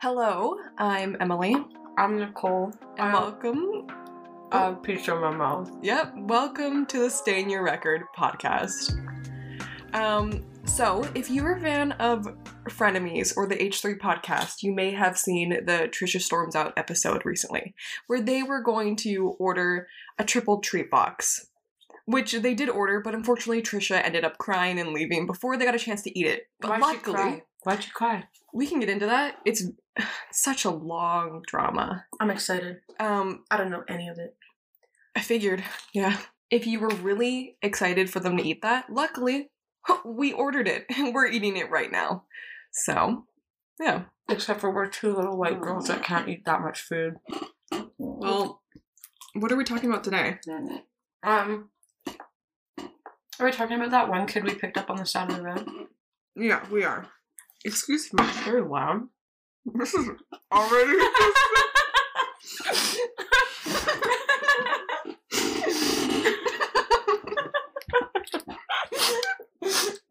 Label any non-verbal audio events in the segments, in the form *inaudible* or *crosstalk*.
Hello, I'm Emily, I'm Nicole. and Um, welcome. uh, in my mouth. Yep, welcome to the Stain Your Record podcast. Um, so if you're a fan of Frenemies or the H3 podcast, you may have seen the Trisha Storms Out episode recently, where they were going to order a triple treat box. Which they did order, but unfortunately Trisha ended up crying and leaving before they got a chance to eat it. But Why'd luckily? Why'd you cry? we can get into that. It's *sighs* such a long drama. I'm excited. Um, I don't know any of it. I figured, yeah. If you were really excited for them to eat that, luckily, *laughs* we ordered it *laughs* and we're eating it right now. So, yeah. Except for we're two little white girls that can't eat that much food. Well, what are we talking about today? Um, are we talking about that one kid we picked up on the side of the road? Yeah, we are. Excuse me. It's very loud. This is *laughs* already.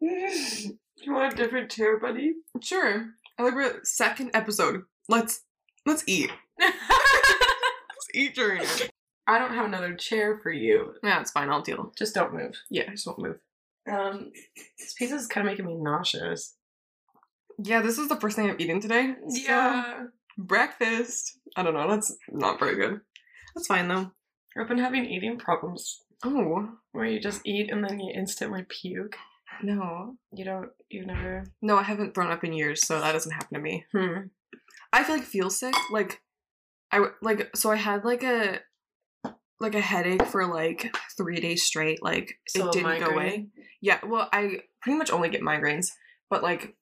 Do *laughs* you want a different chair, buddy? sure. I like we're second episode. Let's let's eat. *laughs* Let's eat during it. I don't have another chair for you. Yeah, it's fine. I'll deal. Just don't move. Yeah, I just won't move. Um, this pizza is kind of making me nauseous. Yeah, this is the first thing I'm eating today. so- breakfast. I don't know. That's not very good. That's fine though. I've been having eating problems Oh where you just eat and then you instantly puke. no, You don't, you never. no, I haven't thrown up in years, so that doesn't happen to me. Hmm. I feel like feel sick. Like I, like so I had like a like a headache for like three days straight. Like So it didn't go away. Yeah, well, I pretty much only get migraines, but like.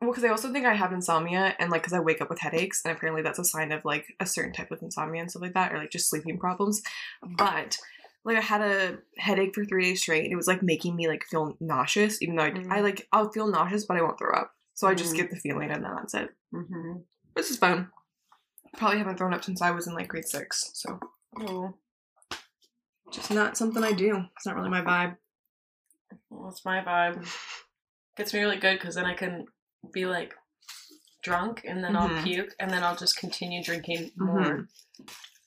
Well, because I also think I have insomnia, and like, because I wake up with headaches, and apparently that's a sign of like a certain type of insomnia and stuff like that, or like just sleeping problems. But like, I had a headache for three days straight, and it was like making me like feel nauseous, even though I, Mm. I like I'll feel nauseous, but I won't throw up. So I just Mm. get the feeling, and then that's it. Mm-hmm. This is fun. Probably haven't thrown up since I was in like grade six, so Oh, just not something I do. It's not really my vibe. well, it's my vibe. Gets me really good because then I can be like drunk and then I'll Mhm. puke and then I'll just continue drinking more.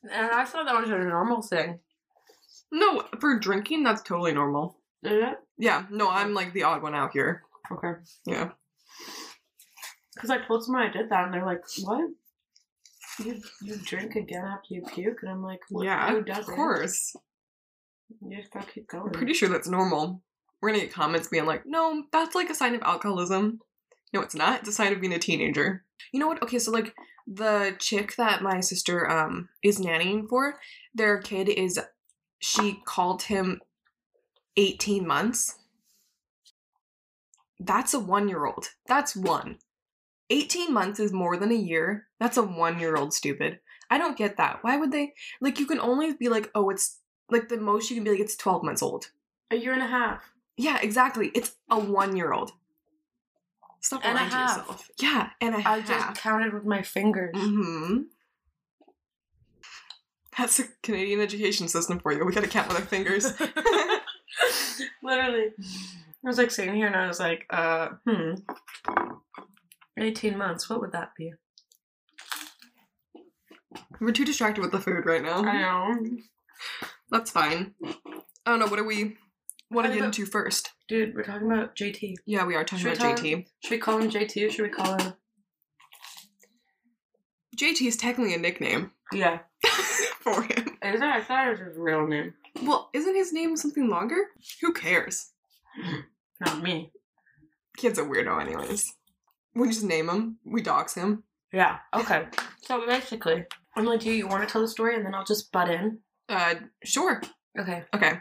And I thought that was a normal thing. No, for drinking, that's totally normal. Is it? Yeah, no, I'm like the odd one out here. Okay. Yeah. Because I told someone I did that and they're like, what? You, you drink again after you puke? And I'm like, what, yeah, who of does it? course. You just gotta keep I'm pretty sure that's normal. We're gonna get comments being like, no, that's like a sign of alcoholism. No, it's not. It's a sign of being a teenager. You know what? Okay, so like the chick that my sister um is nannying for, their kid is she called him 18 months. That's a one year old. That's one. 18 months is more than a year. That's a one year old, stupid. I don't get that. Why would they? Like, you can only be like, oh, it's like the most you can be like, it's 12 months old. A year and a half. Yeah, exactly. It's a one year old. Stop And lying to yourself. Yeah, and a I half. just counted with my fingers. Mm-hmm. That's a Canadian education system for you. We gotta count with our fingers. *laughs* Literally. I was like sitting here and I was like, uh, hmm. 18 months, what would that be? We're too distracted with the food right now. I know. That's fine. I don't know. What are we? Want to get into first? Dude, we're talking about JT. Yeah, we are talking Should about JT. Should we call him JT or should we call him? JT is technically a nickname Yeah. *laughs* for him. Is that? I thought it was his real name. Well, isn't his name something longer? Who cares? *laughs* Not me. Kid's a weirdo, anyways. We just name him. We dox him. Yeah. Okay. So basically, I'm like, do you want to tell the story and then I'll just butt in? Uh, sure. Okay. Okay.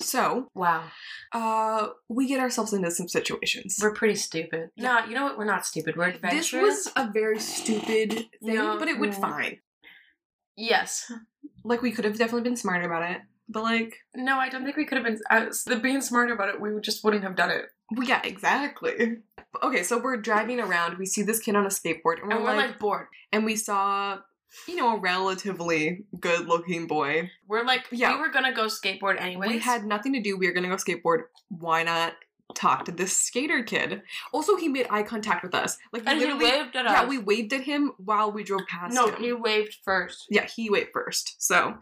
So, Wow. uh, we get ourselves into some situations. We're pretty stupid. No, you know what? We're not stupid. We're adventurous. This was a very stupid thing, No, but it went mm. fine. Yes. Like we could have definitely been smarter about it, but like, No, I don't think we could have been. Uh, the being smarter about it, we just wouldn't have done it. well, yeah, exactly. Okay, so we're driving around. We see this kid on a skateboard, and we're, And we're like, like bored. and we saw, you know, a relatively good-looking boy. We're like, Yeah. we were gonna go skateboard anyways. We had nothing to do. We were gonna go skateboard. Why not talk to this skater kid. Also, he made eye contact with us. Like And he waved at us. yeah, we waved at him while we drove past no, him. he waved first. yeah, he waved first. So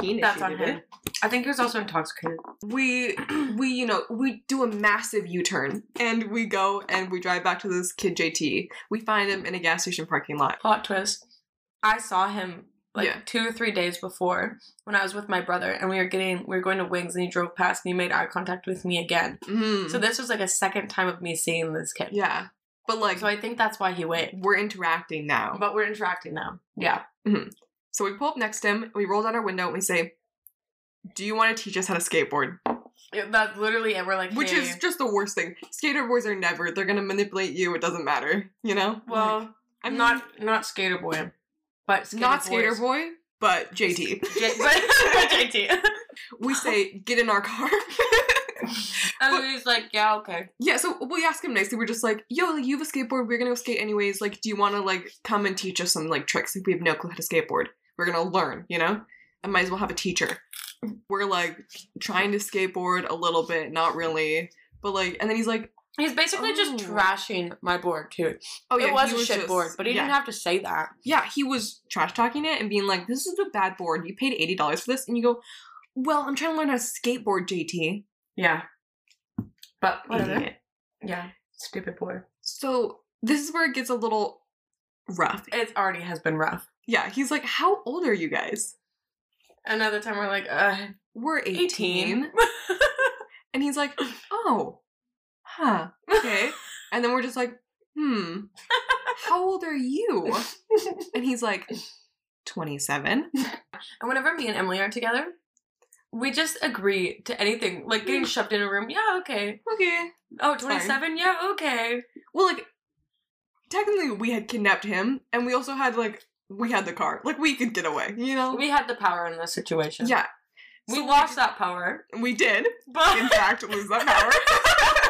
he That's on him. I think he was also intoxicated. We *clears throat* we you know we do a massive U turn and we go and we drive back to this kid JT. We find him in a gas station parking lot. Plot twist. I saw him like Yeah. two or three days before when I was with my brother and we were getting we were going to Wings and he drove past and he made eye contact with me again. Mm. So this was like a second time of me seeing this kid. yeah, but like So I think that's why he waved. we're interacting now. But we're interacting now. Yeah. So we pull up next to him, we roll down our window, and we say, Do you want to teach us how to skateboard? It- that's literally it. We're like, Which is just the worst thing. Skater boys are never, they're gonna manipulate you, it doesn't matter, you know? well, Like, I'm not not skater boy, but skater not skater boys. boy, but JT. J- *laughs* but, but JT. *laughs* we say, Get in our car. *laughs* and But- he's like, yeah, okay. yeah, so we ask him nicely, we're just like, Yo, like, you have a skateboard, we're gonna go skate anyways. Like, do you wanna, like, come and teach us some, like, tricks? Like, we have no clue how to skateboard. We're gonna learn, you know? I might as well have a teacher. We're, like, trying to skateboard a little bit, not really. But, like, and then he's like, He's basically just Oh. trashing my board too. Oh yeah, it was he a shit just- board, but he yeah. didn't have to say that. Yeah, he was trash talking it and being like, "This is a bad board. You paid eighty dollars for this," and you go, "Well, I'm trying to learn how to skateboard, JT." Yeah. But whatever. Yeah. Stupid boy. So this is where it gets a little rough. It already has been rough. Yeah, he's like, "How old are you guys?" Another time we're like, uh, We're 18. 18. *laughs* And he's like, "Oh, huh, okay." *laughs* and then we're just like, "Hmm, how old are you?" And he's like, 27. *laughs* and whenever me and Emily are together, we just agree to anything. Like getting shoved in a room, yeah, okay. Okay. Oh, fine. 27, yeah, okay. Well, like, technically, we had kidnapped him, and we also had, like, we had the car. Like, we could get away, you know? We had the power in this situation. yeah, We So, lost that power. we did, But in fact, lose that power. *laughs*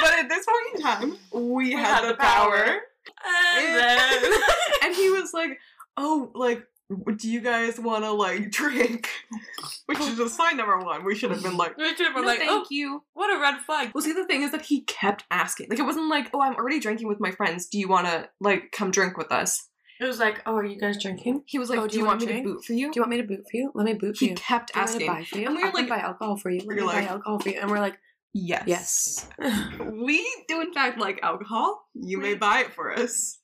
but at this point in time, we, had, the power. And then *laughs* *laughs* and he was like, oh, like, do you guys want to, like, drink? Which is a sign number one. We should have been like, we should have been no, like, thank oh, you. what a red flag. Well, see, the thing is that he kept asking. Like, it wasn't like, oh, I'm already drinking with my friends. Do you want to, like, come drink with us? It was like, oh, are you guys drinking? He was like, Oh, do, you want me to boot for you? Do you want me to boot for you? Let me boot for he you. kept Do want to asking. buy for you? And we were I like- buy alcohol for you. Let We're me buy alcohol for you. And we're like, Yes. yes. *sighs* We do, in fact, like alcohol. You may buy it for us.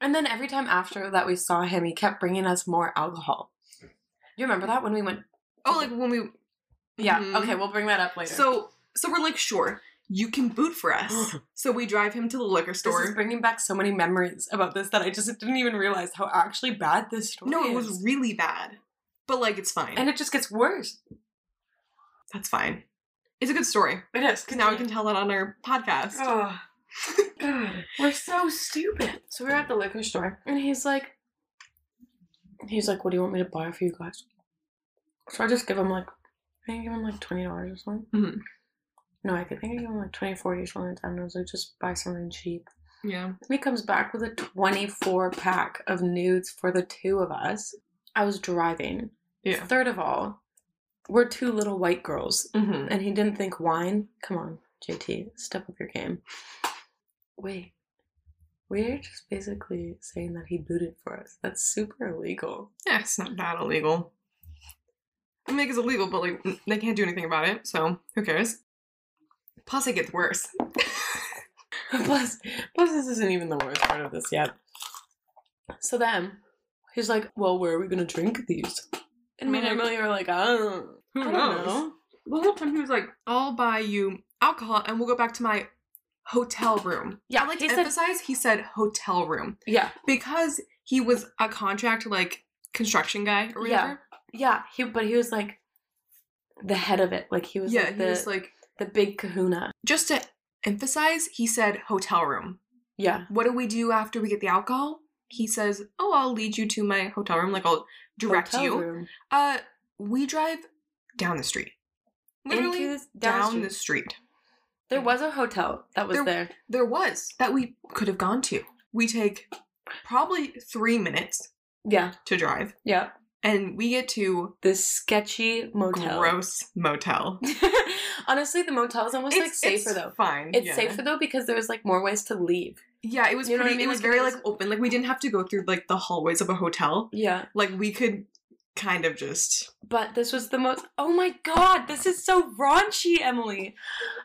and then every time after that we saw him, he kept bringing us more alcohol. You remember that when we went? Oh, like when we. Yeah. Mhm. Okay, we'll bring that up later. So, so we're like, sure, you can boot for us. *gasps* so we drive him to the liquor store. this is bringing back so many memories about this that I just didn't even realize how actually bad this story No, it is. was really bad. But like, it's fine. and it just gets worse. That's fine. It's a good story. It is Because now we can tell it on our podcast. Oh, God, we're so stupid. So we're at the liquor store, and he's like, he's like, "What do you want me to buy for you guys?" So I just give him like, I think I give him like twenty dollars or something. Mhm. No, I think I give him like 20 40 or something. And I was like, just buy something cheap. Yeah. He comes back with a 24 pack of nudes for the two of us. I was driving. Yeah. Third of all, we're two little white girls Mm-hmm. and he didn't think wine. Come on, JT, step up your game. Wait, we're just basically saying that he booted for us. That's super illegal. Yeah, it's not that illegal. I mean, it's illegal, but like they can't do anything about it, so who cares? Plus, it gets worse. *laughs* plus, plus, this isn't even the worst part of this yet. So then, he's like, "Well, where are we gonna drink these?" And me and like, Emily are like, "Oh, Who I knows? know." The whole time he was like, "I'll buy you alcohol, and we'll go back to my hotel room." Yeah, I like he to said- emphasize he said hotel room Yeah, because he was a contract like construction guy or Yeah. whatever. yeah. He, but he was like the head of it. Like he was Yeah, like he the was like the big Kahuna. just to emphasize, he said hotel room. Yeah, What do we do after we get the alcohol? He says, "Oh, I'll lead you to my hotel room. Like I'll direct Hotel you." room. Uh, we drive down the street. Literally Into the- down, down the, the street. There was a hotel that was There- there. There was that we could have gone to. We take probably three minutes Yeah, to drive, yeah. And we get to This sketchy motel. gross motel. *laughs* Honestly, the motel is almost like It's- safer it's though. Fine. It's yeah. safer though because there was like more ways to leave. Yeah, it was You know what pretty. I mean? It was Like, very it like open. Like we didn't have to go through like the hallways of a hotel. Yeah. Like we could kind of just. But this was the most. Oh my god, this is so raunchy, Emily.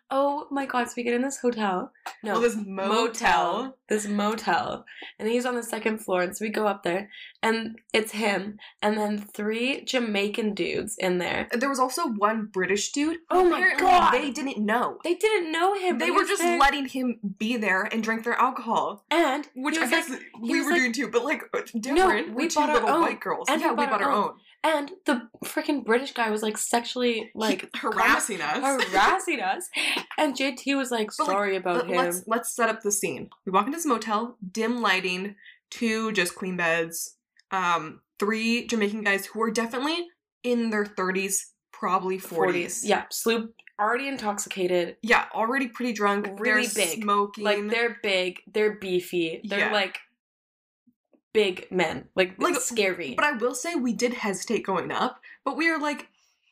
Oh my god, so we get in this hotel. No, Oh, this motel. This motel. And he's on the second floor. And so we go up there, and it's him, and then three Jamaican dudes in there. There was also one British dude. Oh my God. They didn't know. They didn't know him. They were just there. letting him be there and drink their alcohol, And which I guess like, we were like- doing too. But like uh, different. we We're two bought our little own. white girls. And yeah, we bought our own. own. And the freaking British guy was like sexually like *laughs* harassing us. harassing us. And JT was like But, like, sorry about him. Let's let's set up the scene. We walk into this motel, dim lighting, two just queen beds, um, three Jamaican guys who are definitely in their thirties, probably forties. Yeah, Sloop already intoxicated. yeah, already pretty drunk. Really they're big. smoking. Like they're big, they're beefy, they're Yeah. like big men. Like, Like, scary. But I will say we did hesitate going up, but we are like,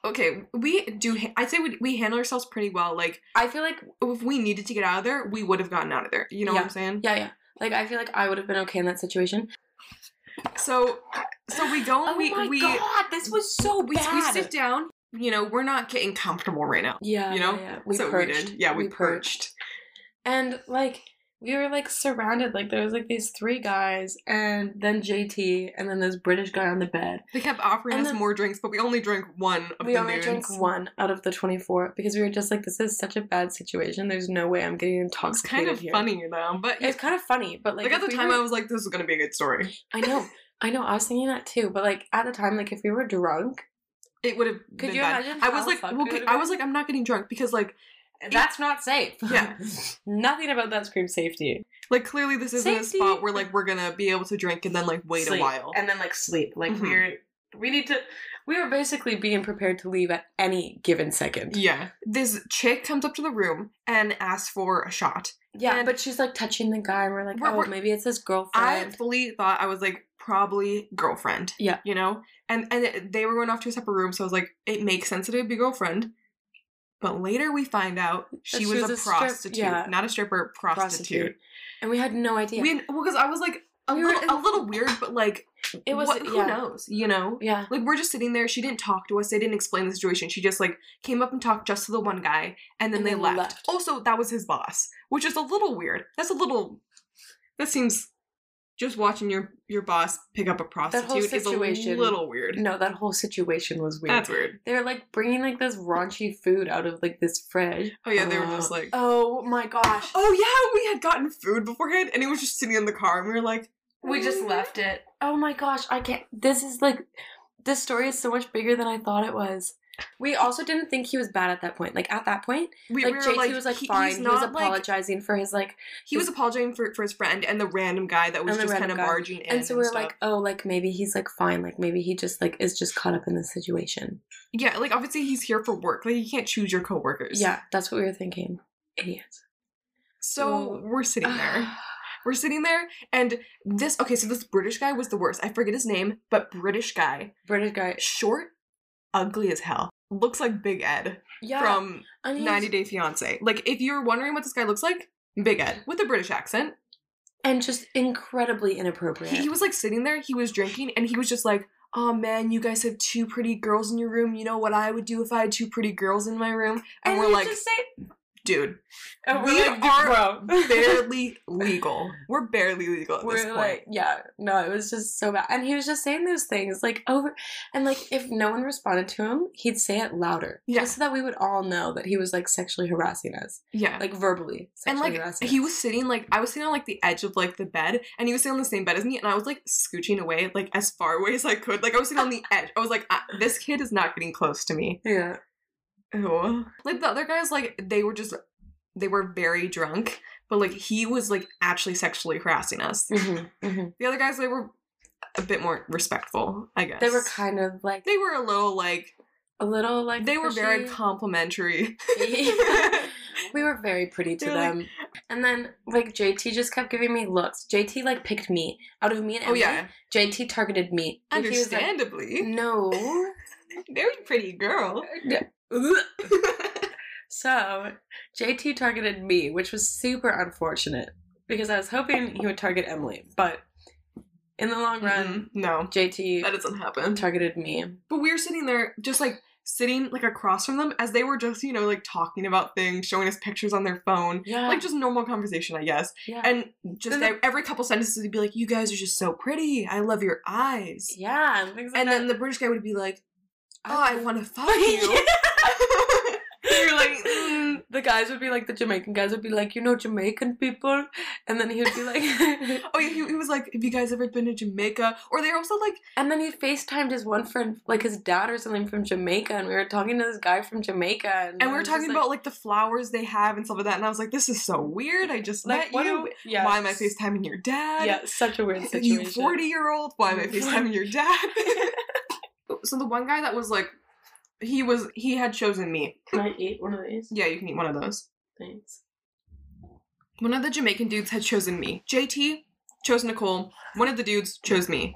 okay, we do. I'd say we, we handle ourselves pretty well. Like I feel like if we needed to get out of there, we would have gotten out of there. You know what I'm saying? yeah, yeah. Like I feel like I would have been okay in that situation. So, so we go. Oh we my we, god, this was so we bad. we sit down. You know, we're not getting comfortable right now. yeah, you know? yeah, yeah. we so perched. we did. Yeah, we, perched. And like we were like surrounded, like there was like these three guys and then JT and then this British guy on the bed. They kept offering And us more drinks, but we only drank one of we the only nudes. drank one out of the twenty four because we were just like, this is such a bad situation. There's no way I'm getting intoxicated It's kind of here. funny though, but It's kind of funny, but like, like, at the we time, were- I was like, "This is gonna be a good story." I know, *laughs* I know, I was thinking that too. But like at the time, like if we were drunk, It would have Could you bad. imagine I was like, well, we I was like, I'm not getting drunk because like, that's not safe. *laughs* Yeah. nothing about that screams safety. like clearly this isn't a spot where like we're gonna be able to drink and then like wait Sleep. a while. and then like sleep. Like Mhm. we're we need to. We were basically being prepared to leave at any given second. yeah, this chick comes up to the room and asks for a shot. Yeah, And- but she's like touching the guy, and we're like, We're- oh, we're- maybe it's his girlfriend." I girlfriend. fully thought I was like probably girlfriend. Yeah. you know, and and it- they were going off to a separate room, so I was like, it makes sense that it would be girlfriend. But later we find out she, was, was a, a strip- prostitute, yeah. not a stripper, prostitute. and we had no idea. We well, because I was like a We little, a little weird, but like it was what, who yeah, knows, you know. yeah. Like we're just sitting there. She didn't talk to us. They didn't explain the situation. She just like came up and talked just to the one guy, and then And they then left. left. Also, that was his boss, which is a little weird. That's a little. That seems. Just watching your your boss pick up a prostitute is a little weird. No, that whole situation was weird. That's weird. They were like bringing like this raunchy food out of like this fridge. Oh yeah, they were Uh, just like. Oh my gosh. Oh yeah, we had gotten food beforehand, and it was just sitting in the car, and we were like, We just left it. Oh my gosh, I can't. This is like, this story is so much bigger than I thought it was. We also didn't think he was bad at that point. Like at that point, We, like we were JT was like he- fine. He was not, like- apologizing for his like, he was apologizing for, for his friend and the random guy that was just kind of barging in. and so we are like, oh, like maybe he's like fine. Like maybe he just like is just caught up in the situation. yeah, like obviously he's here for work. Like you can't choose your coworkers. Yeah, that's what we were thinking. Idiots. So So- we're sitting there. *sighs* We're sitting there, and this okay. So this British guy was the worst. I forget his name, but British guy, British guy. short, ugly as hell. Looks like Big Ed Yeah. from and he's- 90 Day Fiance. Like if you're wondering what this guy looks like, Big Ed with a British accent. and just incredibly inappropriate. He, he was like sitting there, he was drinking, and he was just like, "Oh man, you guys have two pretty girls in your room. You know what I would do if I had two pretty girls in my room?" And, and we're like, say, "Dude, and we we're like, are *laughs* barely legal. We're barely legal at We're point." like, yeah, no, it was just so bad. And he was just saying those things like over, and like if no one responded to him, he'd say it louder, Yeah. just so that we would all know that he was like sexually harassing us, yeah. like verbally and like harassing. he was sitting like I was sitting on like the edge of like the bed, and he was sitting on the same bed as me, and I was like scooching away like as far away as I could. Like I was sitting on the edge. I was like, "Ah, this kid is not getting close to me. yeah, Ew. Like the other guys, like they were just they were very drunk, but like he was like actually sexually harassing us. hmm hmm The other guys, they were a bit more respectful, I guess. they were kind of like They were a little like a little like they were very complimentary. *laughs* We were very pretty to They're like- them. and then like JT just kept giving me looks. JT like picked me out of me and Oh yeah, JT targeted me. Was like, understandably. no. *laughs* Very pretty girl. So JT targeted me, which was super unfortunate because I was hoping he would target Emily, but in the long run, Mm-mm, no, JT that doesn't happen. targeted me. But we were sitting there, just like sitting like across from them, as they were just you know like talking about things, showing us pictures on their phone, Yeah, like just normal conversation, I guess. yeah, And just every couple sentences, he'd be like, "You guys are just so pretty. I love your eyes." yeah, and like And then the British guy would be like, "Oh, I want to fuck *laughs* you." *laughs* You're like, *laughs* mm. the guys would be like the Jamaican guys would be like, you know, Jamaican people, and then he would be like, *laughs* oh yeah, he, he was like, "Have you guys ever been to Jamaica?" Or they're also like, and then he FaceTimed his one friend, like his dad or something from Jamaica, and we were talking to this guy from Jamaica, and, and we were talking about like the flowers they have and stuff like that. And I was like, "This is so weird. I just like met you. a, yeah, Why am I FaceTiming your dad? Yeah, such a weird situation. You situation. 40 year old? Why am I FaceTiming your dad? so the one guy that was like, he was, he had chosen me. Can I eat one of these? Yeah, you can eat one of those. Thanks. One of the Jamaican dudes had chosen me. JT chose Nicole. One of the dudes chose me.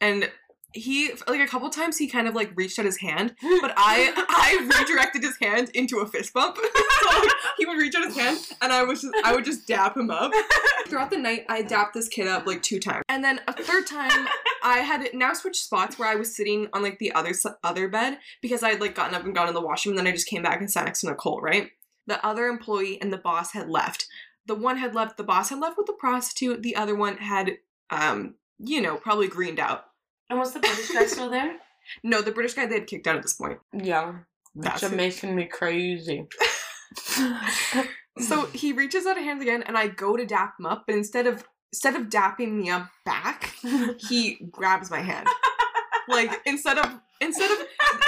And he, like a couple times, he kind of like reached out his hand, *laughs* but I, I redirected his hand into a fist bump. *laughs* so like, he would reach out his hand, and I was just, I would just dap him up. *laughs* Throughout the night, I dapped this kid up like two times, and then a third time, I had now switched spots where I was sitting on like the other other bed because I had like gotten up and gone in the washroom, and then I just came back and sat next to Nicole. Right, the other employee and the boss had left. The one had left. The boss had left with the prostitute. The other one had, um, you know, probably greened out. And was the British guy still there? *laughs* No, the British guy they had kicked out at this point. Yeah. That's That's it. making me crazy. *laughs* *laughs* So he reaches out a hand again, and I go to dap him up, but instead of instead of dapping me up back, he grabs my hand. Like instead of instead of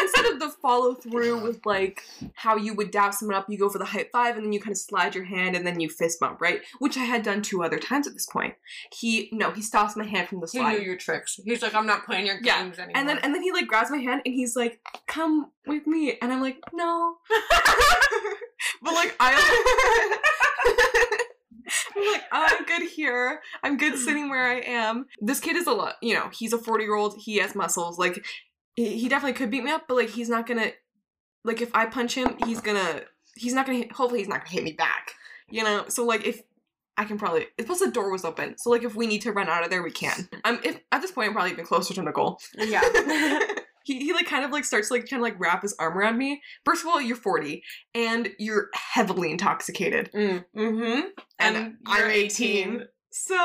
instead of the follow through with like how you would dap someone up, you go for the high five and then you kind of slide your hand and then you fist bump, right? Which I had done two other times at this point. He no, he stops my hand from the slide. he knew your tricks. He's like, I'm not playing your Yeah, games anymore. And then and then he like grabs my hand and he's like, "Come with me," and I'm like, "No." *laughs* *laughs* but like I, *laughs* *laughs* I'm like, I'm good here. I'm good sitting where I am. This kid is a lot. You know, he's a 40 year old. He has muscles. Like, he definitely could beat me up, but like, he's not gonna. Like, if I punch him, he's gonna. He's not gonna. Hit, hopefully, he's not gonna hit me back. You know. So like, if I can probably. It's plus, the door was open. So like, if we need to run out of there, we can. I'm. If at this point, I'm probably even closer to Nicole. yeah. *laughs* *laughs* he, he like kind of like starts to like kind of like wrap his arm around me. First of all, you're 40 and you're heavily intoxicated. mm, mm-hmm. And, And I'm 18. 18. So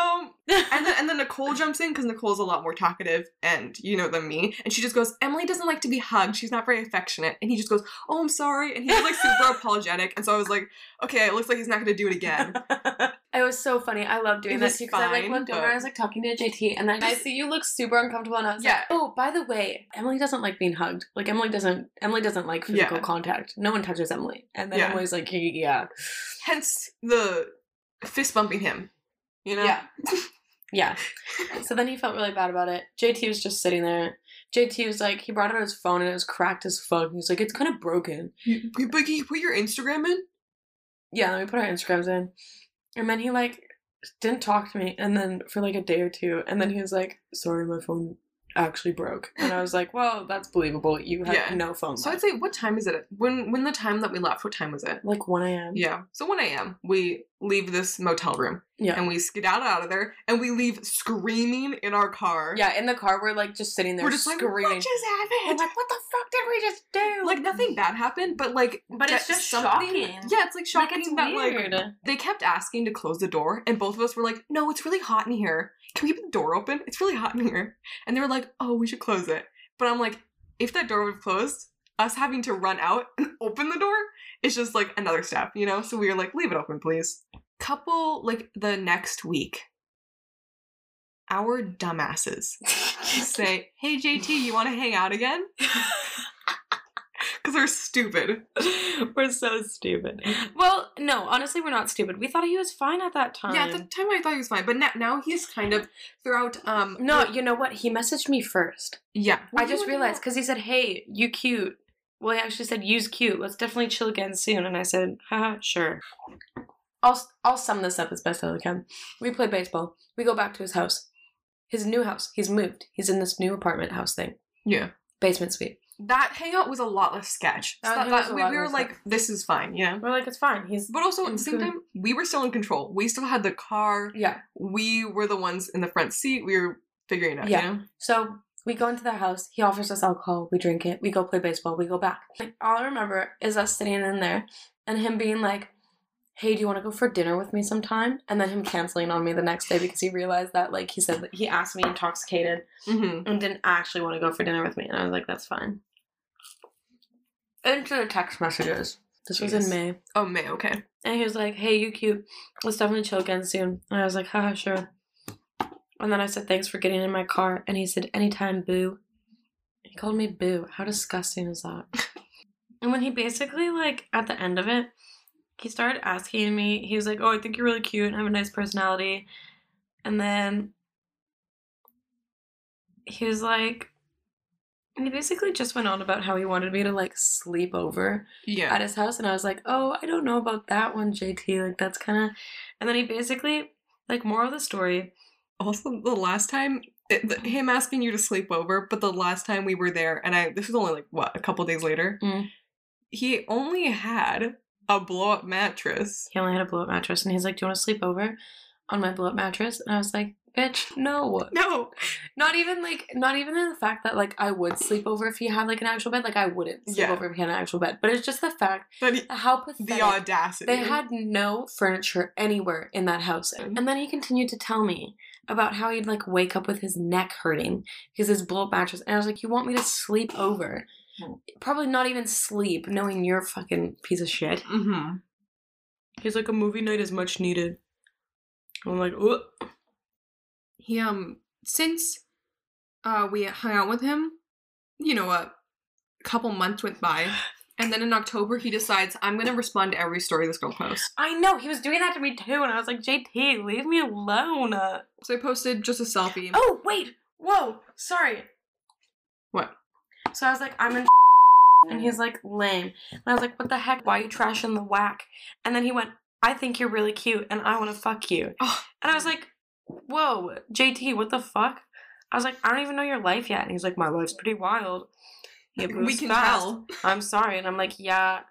and then and then Nicole *laughs* jumps in because Nicole's a lot more talkative and you know than me. And she just goes, Emily doesn't like to be hugged. She's not very affectionate. And he just goes, Oh, I'm sorry. And he's like super *laughs* apologetic. And so I was like, okay, it looks like he's not gonna do it again. *laughs* it was so funny. I love doing It this was because I like looked over but- and I was like talking to JT and then I see you look super uncomfortable and I was Yeah. like, oh, by the way, Emily doesn't like being hugged. Like Emily doesn't Emily doesn't like physical Yeah. contact. No one touches Emily. And then Yeah. Emily's like, yeah, Hence the fist bumping him. You know? yeah. yeah. So then he felt really bad about it. JT was just sitting there. JT was like, he brought out his phone and it was cracked as fuck. He's like, it's kind of broken. You- But can you put your Instagram in? Yeah, then we put our Instagrams in. And then he like didn't talk to me and then for like a day or two and then he was like, Sorry, my phone actually broke. And I was like, Well, that's believable. You had Yeah. no phone. So I'd say, what time is it? When when the time that we left, what time was it? like one AM. Yeah. So 1 a.m. We leave this motel room Yeah. and we skedaddle out of there and we leave screaming in our car. Yeah, in the car we're like just sitting there We're just like, screaming. what just happened? like, what the fuck did we just do? like nothing bad happened, but like, But it's just something- shocking. Yeah, it's like like shocking it's that weird. like they kept asking to close the door, and both of us were like, "No, it's really hot in here. Can we keep the door open? It's really hot in here." And they were like, "Oh, we should close it." But I'm like, if that door was closed, us having to run out *laughs* and open the door is just like another step, you know. So we were like, "Leave it open, please." Couple like the next week, our dumbasses *laughs* say, "Hey JT, you want to hang out again?" *laughs* Because they're stupid. *laughs* we're so stupid. Well, no, honestly, we're not stupid. We thought he was fine at that time. Yeah, at the time I thought he was fine, but now, now he's kind of throughout. Um, no, you know what? He messaged me first. yeah, I just realized because he said, "Hey, you cute," well, he actually said, use cute. Let's definitely chill again soon. And I said, haha, sure. I'll, I'll sum this up as best as I can. We play baseball. We go back to his house. His new house. He's moved. He's in this new apartment house thing. Yeah. Basement suite. That hangout was a lot less sketch. That That- that- we, we were like, sketch. this is fine, yeah. We're like, it's fine. He's But also at the same good. time, we were still in control. We still had the car. yeah. We were the ones in the front seat. We were figuring it out. Yeah. You know? So we go into their house. He offers us alcohol. We drink it. We go play baseball. We go back. Like, all I remember is us sitting in there and him being like, "Hey, do you want to go for dinner with me sometime?" And then him canceling on me the next day because he realized that like he said that he asked me intoxicated Mm-hmm. and didn't actually want to go for dinner with me, and I was like, "That's fine." Into the text messages. This was in May. Oh, May. Okay. And he was like, hey, you cute. Let's definitely chill again soon. And I was like, haha, sure. And then I said, thanks for getting in my car. And he said, anytime, boo. He called me boo. How disgusting is that? *laughs* and when he basically, like, at the end of it, he started asking me, he was like, oh, I think you're really cute and have a nice personality. And then he was like, he basically just went on about how he wanted me to, like, sleep over Yeah. at his house and I was like, "Oh, I don't know about that one, JT. Like that's kind of." And then he basically like more of the story. Also, the last time, it, the, him asking you to sleep over, but the last time we were there, and I, this was only like, what, a couple days later? Mm. He only had a blow up mattress. He only had a blow up mattress and he's like, "Do you want to sleep over on my blow up mattress?" And I was like, "Bitch, no." *laughs* No. Not even like not even in the fact that like I would sleep over if he had like an actual bed. Like I wouldn't sleep Yeah. over if he had an actual bed. But it's just the fact he, how pathetic. the audacity. They had no furniture anywhere in that house. Mhm. And then he continued to tell me about how he'd like wake up with his neck hurting because his blow up mattress. And I was like, You want me to sleep over? Mm. Probably not even sleep, knowing you're a fucking piece of shit. Mm-hmm. He's like, A movie night is much needed. I'm like, Ugh. He, um, since uh, we hung out with him, you know, a couple months went by. And then in October, he decides, I'm going to respond to every story this girl posts. I know, he was doing that to me too. And I was like, JT, leave me alone. So I posted just a selfie. Oh, wait. Whoa. Sorry. What? So I was like, I'm in. *laughs* And he's like, lame. And I was like, what the heck? Why are you trashing the whack? And then he went, I think you're really cute and I want to fuck you. Oh. And I was like, whoa, JT, what the fuck? I was like, I don't even know your life yet. And he's like, my life's pretty wild. We can fast. tell. I'm sorry. And I'm like, yeah,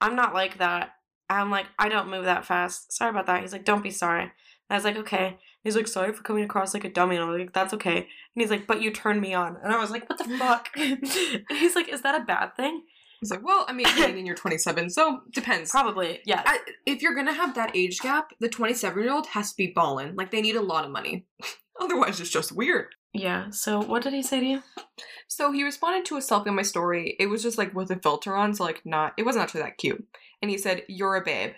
I'm not like that. I'm like, I don't move that fast. Sorry about that. He's like, don't be sorry. And I was like, okay. He's like, sorry for coming across like a dummy. And I was like, that's okay. And he's like, but you turned me on. And I was like, what the *laughs* fuck? and *laughs* he's like, is that a bad thing? He's like, well, I mean, and you're 27, so depends. Probably, yeah. I, if you're gonna have that age gap, the 27 year old has to be ballin'. Like they need a lot of money. *laughs* Otherwise, it's just weird. yeah. So what did he say to you? So he responded to a selfie on my story. It was just like with a filter on, so like not. It wasn't actually that cute. And he said, "You're a babe.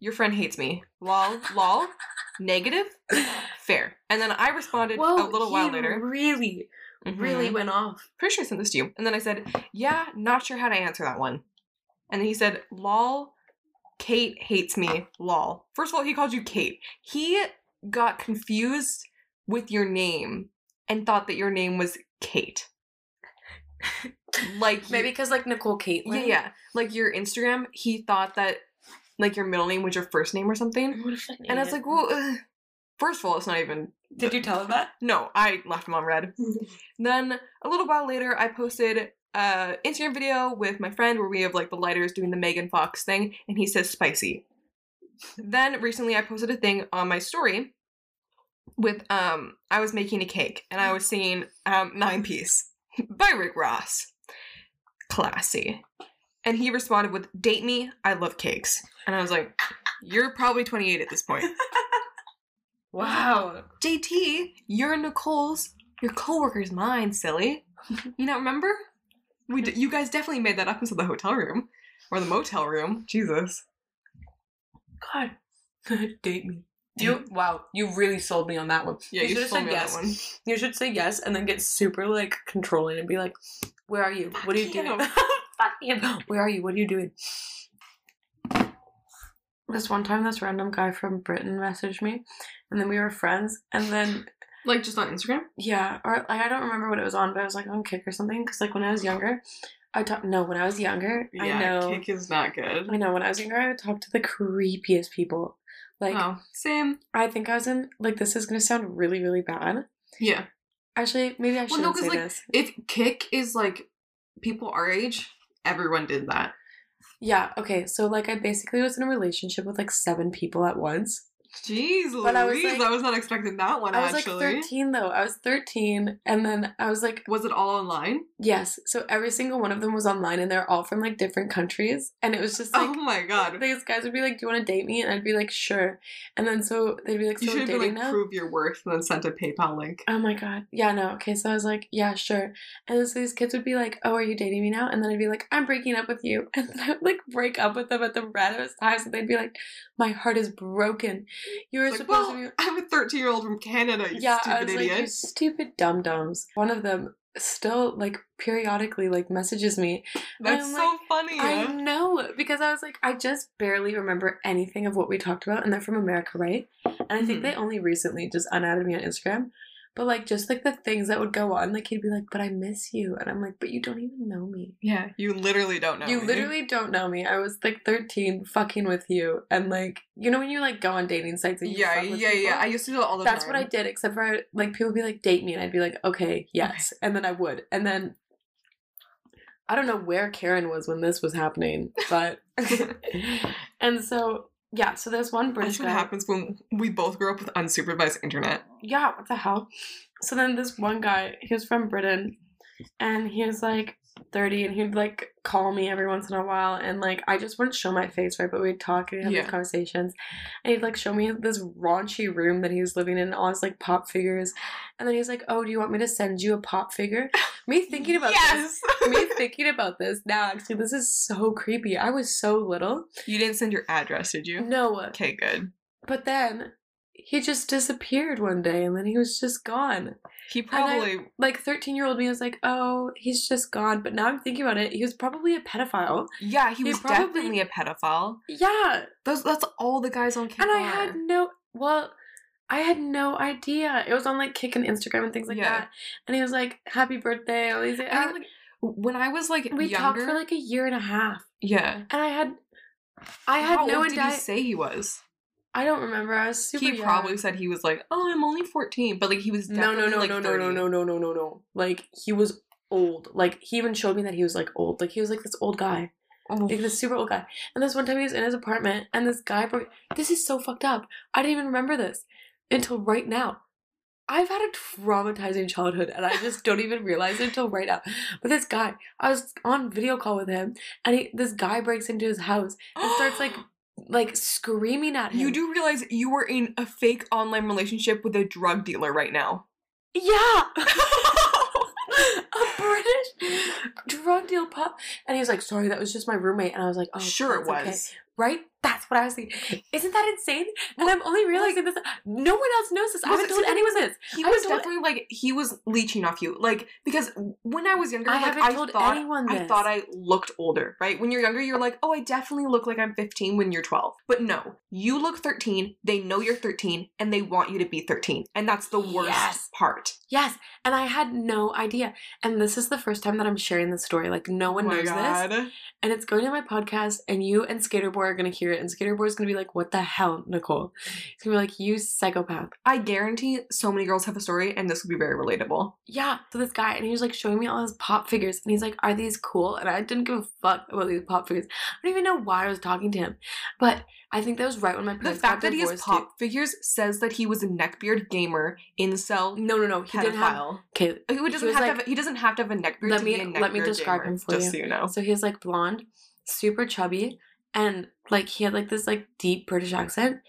Your friend hates me. Lol, lol. Negative. Fair." And then I responded a little while later. Really, really Mhm. went off. pretty sure I sent this to you. And then I said, "Yeah, not sure how to answer that one." And then he said, "Lol, Kate hates me. Lol." First of all, he called you Kate. He got confused with your name and thought that your name was Kate. *laughs* like Maybe because like Nicole Caitlin. yeah, yeah. Like your Instagram, he thought that like your middle name was your first name or something. What a fucking And I was like, well, ugh. first of all, it's not even did you tell him that? no, I left him on read. *laughs* then a little while later, I posted a Instagram video with my friend where we have like the lighters doing the Megan Fox thing, and he says spicy. then recently, I posted a thing on my story with um I was making a cake and I was singing um Nine Piece *laughs* by Rick Ross. Classy. And he responded with date me, I love cakes. And I was like, You're probably 28 at this point. *laughs* Wow. JT, you're Nicole's, your coworker's mine, silly. *laughs* You not remember? We d- you guys definitely made that up into the hotel room or the motel room. Jesus. God. *laughs* Date me. You wow, you really sold me on that one. Yeah, you, you, should said me on that one. You should say yes and then get super like controlling and be like, Where are you? What are you *laughs* Fuck doing? Fuck. Where are you? What are you doing? This one time this random guy from Britain messaged me and then we were friends and then *laughs* Like just on Instagram? yeah, or like I don't remember what it was on, but I was like on Kik or something. Because like when I was younger, I talk no when I was younger. I Yeah, know. Kik is not good. I know when I was younger, I would talk to the creepiest people. Like oh, same. I think I was in like this is gonna sound really really bad. Yeah. Actually, maybe I shouldn't no, 'cause, say like, this. If Kik is like people our age, everyone did that. Yeah. Okay. So like I basically was in a relationship with like seven people at once. Jeez, But I was, Louise, like- I was not expecting that one actually. I was actually. like 13 though. I was 13 and then I was like Was it all online? yes. So every single one of them was online and they're all from like different countries and it was just like oh my god. these guys would be like, "Do you want to date me?" And I'd be like, "Sure." And then so they'd be like, You "So should have been dating like now." prove your worth and then sent a PayPal link. Oh my god. Yeah, no. Okay, so I was like, yeah, sure. And then so these kids would be like, oh, are you dating me now? And then I'd be like, I'm breaking up with you. *laughs* And then I would like break up with them at the randomest times. And they'd be like, my heart is broken. You were like, supposed well, to be. I'm a 13 year old from Canada, you Yeah, I stupid was like, you stupid dum dums. One of them still like periodically like messages me. That's so like, funny. I know because I was like, I just barely remember anything of what we talked about, and they're from America, right? And I think Mhm. they only recently just unadded me on Instagram. But like just like the things that would go on, like he'd be like, "But I miss you," and I'm like, "But you don't even know me. yeah, you literally don't know. Me. You me. literally don't know me. I was like 13, fucking with you, and like you know when you like go on dating sites and you Yeah, yeah, people? yeah. I used to do it all the That's time. what I did, except for I, like people would be like, date me, and I'd be like, okay, yes, and then I would, and then I don't know where Karen was when this was happening, but *laughs* *laughs* and so yeah, so there's one British That's what guy. happens when we both grew up with unsupervised internet. Yeah, what the hell? So then this one guy, he was from Britain, and he was like 30, and he'd like call me every once in a while, and like I just wouldn't show my face, right? But we'd talk and have Yeah. these conversations, and he'd like show me this raunchy room that he was living in, all his like pop figures, and then he's like, "Oh, do you want me to send you a pop figure?" Me thinking about yes. this, *laughs* me thinking about this now. Actually, this is so creepy. I was so little. you didn't send your address, did you? No, Okay, good. but then he just disappeared one day, and then he was just gone. He I- probably like 13 year old me was like, oh, he's just gone. But now I'm thinking about it, he was probably a pedophile. yeah, he he was probably- definitely a pedophile. Yeah. Those that's all the guys on Kik And I had no, well, I had no idea. It was on like Kik and Instagram and things like Yeah. that. And he was like, happy birthday. All these, I like when I was like we talked for like a year and a half. yeah. And I had, I had How no old did idea. he say he was? I don't remember. I was super he young. probably said he was like, "Oh, I'm only 14," but like he was No, definitely no, no, like no, no, no, no, no, no, no, no. Like he was old. Like he even showed me that he was like old. Like he was like this old guy. Oh, like this super old guy. And this one time he was in his apartment, and this guy broke. This is so fucked up. I didn't even remember this until right now. I've had a traumatizing childhood, and I just don't even realize it until right now. But this guy, I was on video call with him, and he, this guy breaks into his house and starts like, *gasps* *gasps* *gasps* like screaming at him. You do realize you were in a fake online relationship with a drug dealer right now. yeah. *laughs* *laughs* a British drug deal pop, and he was like, "Sorry, that was just my roommate," and I was like, "Oh, sure, it that's okay." was. right? That's what I was thinking. Isn't that insane? And I'm only realizing this. No one else knows this. I haven't told anyone this. He I was definitely like he was leeching off you, like because when I was younger, I like haven't I told thought I thought I looked older, right? When you're younger, you're like, oh, I definitely look like I'm 15 when you're 12. But no, you look 13. They know you're 13, and they want you to be 13, and that's the worst Yes. part. Yes, and I had no idea. And this is the first time that I'm sharing this story. Like no one oh knows this, and it's going to my podcast. And you and Skaterboy are gonna hear and Skaterboy is gonna be like, "What the hell, Nicole?" He's gonna be like, "You psychopath." I guarantee so many girls have a story, and this would be very relatable. Yeah. So this guy, and he was like showing me all his pop figures, and he's like, "Are these cool?" And I didn't give a fuck about these pop figures. I don't even know why I was talking to him, but I think that was right when my The fact that he has pop figures says that he was a neckbeard gamer, incel, No, no, no. He didn't have. Okay, oh, He doesn't was have like- to. Have, he doesn't have to have a neckbeard Let to me- be a neckbeard let me describe gamer, him for just you. so you know. So he's like blonde, super chubby, and like he had like this like deep British accent.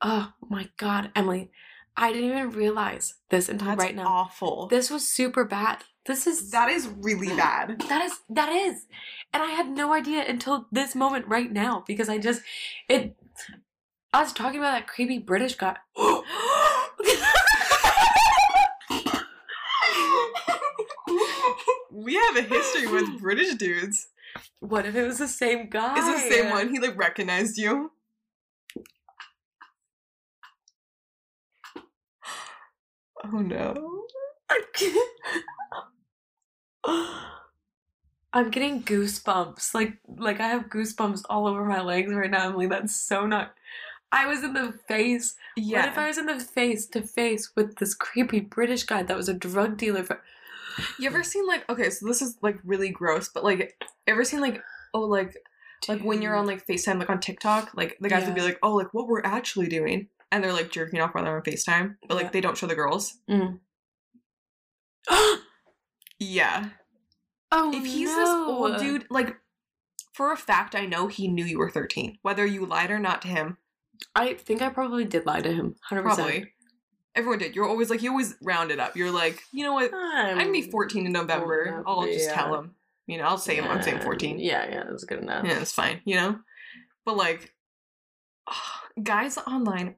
Oh my god, Emily. I didn't even realize this until That's right now. awful. This was super bad. This is that is really *sighs* bad. that is that is. And I had no idea until this moment right now because I just it I was talking about that creepy British guy. *gasps* *laughs* we have a history with British dudes. What if it was the same guy? It's the same one? He like recognized you. *gasps* Oh no. I'm getting goosebumps. Like like I have goosebumps all over my legs right now. I'm like, that's so not. I was in the face. Yeah. What if I was in the face to face with this creepy British guy that was a drug dealer? For- *laughs* You ever seen like okay, so this is like really gross, but like ever seen like oh like like when you're on like FaceTime like on TikTok, like the guys would be like, Oh, like what we're actually doing and they're like jerking off while they're on FaceTime. But like Yeah. they don't show the girls. Mm. *gasps* Yeah. oh, If he's no. this old dude, like for a fact I know he knew you were thirteen. Whether you lied or not to him. I think I probably did lie to him. Hundred percent. Probably. Everyone did. You're always like you always round it up. You're like, you know what? I'm gonna be um, 14 in November. enough, I'll just yeah. tell him. You know, I'll say I'm saying 14. Yeah, yeah, that's good enough. Yeah, it's fine, you know? But like *sighs* guys online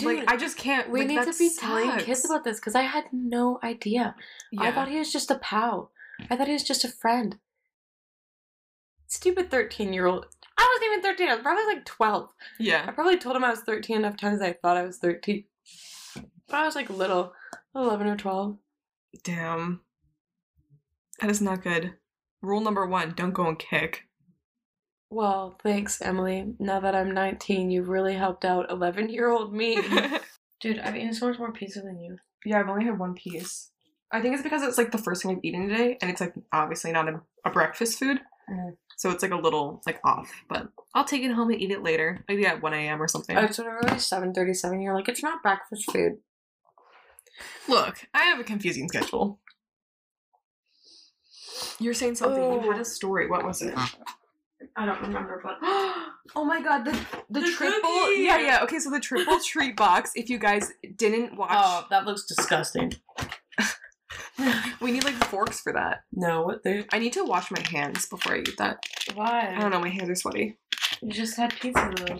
Dude, like I just can't We like, need to be telling sucks. kids about this because I had no idea. Yeah. I thought he was just a pal. I thought he was just a friend. Stupid 13 year old. I wasn't even 13. I was probably like 12. Yeah. I probably told him I was 13 enough times I thought I was 13. But I was like little, 11 or 12. Damn. That is not good. Rule number one, don't go and Kik. Well, thanks, Emily. Now that I'm 19, you've really helped out 11 year old me. *laughs* Dude, I've eaten so much more pizza than you. yeah, I've only had one piece. I think it's because it's like the first thing I've eaten today, and it's like obviously not a, a breakfast food. Mm. So it's like a little like off, but I'll take it home and eat it later. Maybe at 1 a.m. or something. It's literally 7.37. You're like, it's not breakfast food. Look, I have a confusing schedule. You're saying something. You had Oh. a story. What was it? I don't remember, but. *gasps* oh my god, the the, The triple cookie! Yeah, yeah. Okay, so the triple treat box, if you guys didn't watch Oh, that looks disgusting. *laughs* we need like forks for that. no, what the? I need to wash my hands before I eat that. Why? I don't know, my hands are sweaty. You just had pizza though.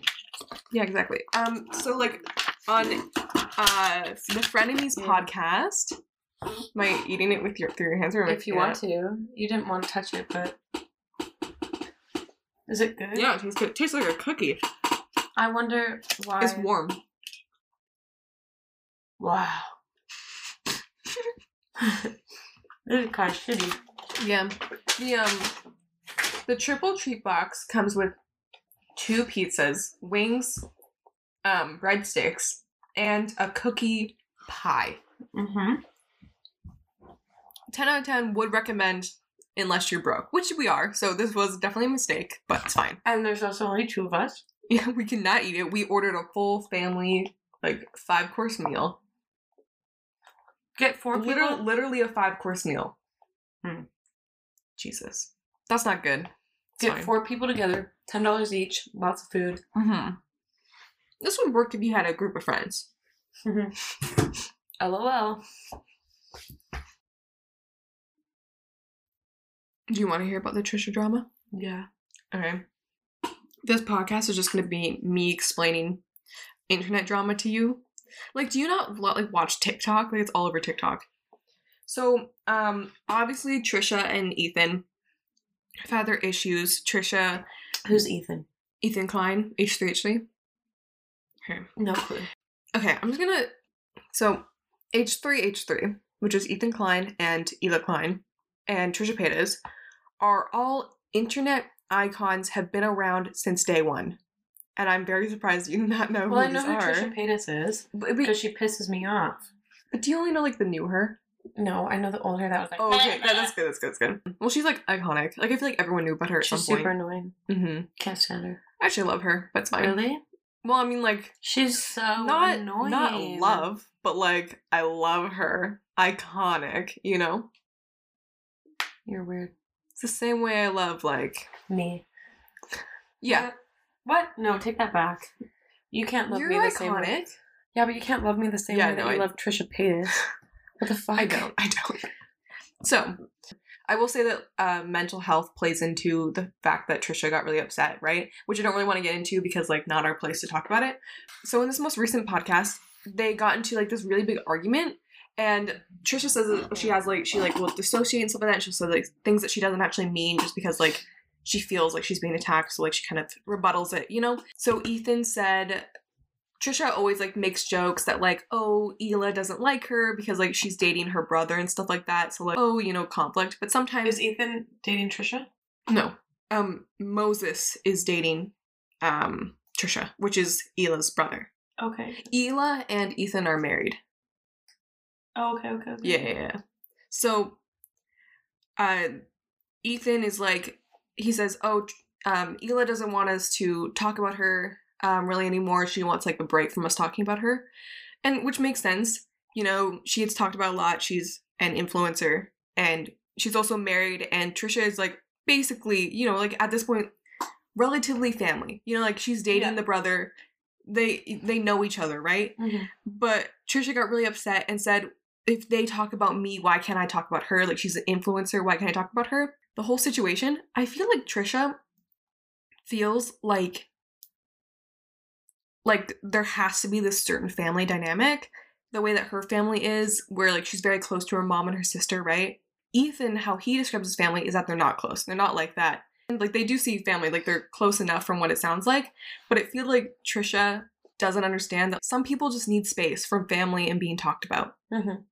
Yeah, exactly. Um so like on uh the Frenemies Yeah. podcast, am I eating it with your through your hands or If you want it? to, you didn't want to touch it, but is it good? Yeah, it tastes good. It tastes like a cookie. I wonder why. It's warm. Wow. *laughs* this is kind of shitty. Yeah. The um the triple treat box comes with two pizzas, wings, um, breadsticks, and a cookie pie. Mm-hmm. 10 out of 10 would recommend unless you're broke, which we are. So this was definitely a mistake, but it's fine. And there's also only two of us. *laughs* Yeah, we cannot eat it. We ordered a full family like five course meal. Get four Literally, people. literally a five course meal. Hmm. Jesus. That's not good. It's Get fine. four people together. Ten dollars each. Lots of food. Mm-hmm. This would work if you had a group of friends. *laughs* LOL. Do you want to hear about the Trisha drama? Yeah. Okay. This podcast is just going to be me explaining internet drama to you. Like, do you not like watch TikTok? Like, it's all over TikTok. So, um, obviously Trisha and Ethan have had their issues. Trisha, Who's Ethan? Ethan Klein, H3H3. Okay. No clue. Okay, I'm just gonna. So, H3H3, which is Ethan Klein and Hila Klein, and Trisha Paytas, are all internet icons, have been around since day one. And I'm very surprised you *laughs* do not know who. Well, I know these who are. Trisha Paytas is But, but- because she pisses me off. but do you only know like the new her? No, I know the old her that was like. Oh, okay, that, that's good. That's good. That's good. Well, she's like iconic. Like I feel like everyone knew about her at She's some super point. annoying. Mm-hmm. Can't stand her. I actually love her, but it's fine. Really? Well, I mean, like She's so not annoying. not love, but like I love her. Iconic, you know. You're weird. It's the same way I love like Me. yeah. What? No, take that back. You can't love You're me the same way. Yeah, but you can't love me the same Yeah, way that you I- love Trisha Paytas. *laughs* What the fuck? I don't. I don't. So, I will say that uh, mental health plays into the fact that Trisha got really upset, right? Which I don't really want to get into because, like, not our place to talk about it. So, in this most recent podcast, they got into like this really big argument, and Trisha says that she has like she like will dissociate and stuff like that. And she'll say like things that she doesn't actually mean just because like she feels like she's being attacked, so like she kind of rebuttals it, you know. So Ethan said Trisha always like makes jokes that like, oh, Hila doesn't like her because like she's dating her brother and stuff like that. So like, oh, you know, conflict. But sometimes Is Ethan dating Trisha? no. Um, Moses is dating um Trisha, which is Hila's brother. Okay. Hila and Ethan are married. Oh, okay, okay. okay. Yeah, yeah, yeah. So, uh, Ethan is like, he says, "Oh, um, Hila doesn't want us to talk about her um really anymore. She wants like a break from us talking about her," and which makes sense. You know, she gets talked about a lot. She's an influencer, and she's also married. And Trisha is like basically, you know, like at this point, relatively family. You know, like she's dating Yeah. the brother. They they know each other, right? Mhm. But Trisha got really upset and said, if they talk about me, why can't I talk about her? Like she's an influencer, why can't I talk about her? The whole situation, I feel like Trisha feels like like there has to be this certain family dynamic, the way that her family is, where like she's very close to her mom and her sister, right? Ethan, how he describes his family is that they're not close. They're not like that. And like they do see family, like they're close enough from what it sounds like. But it feels like Trisha doesn't understand that some people just need space from family and being talked about. Mhm.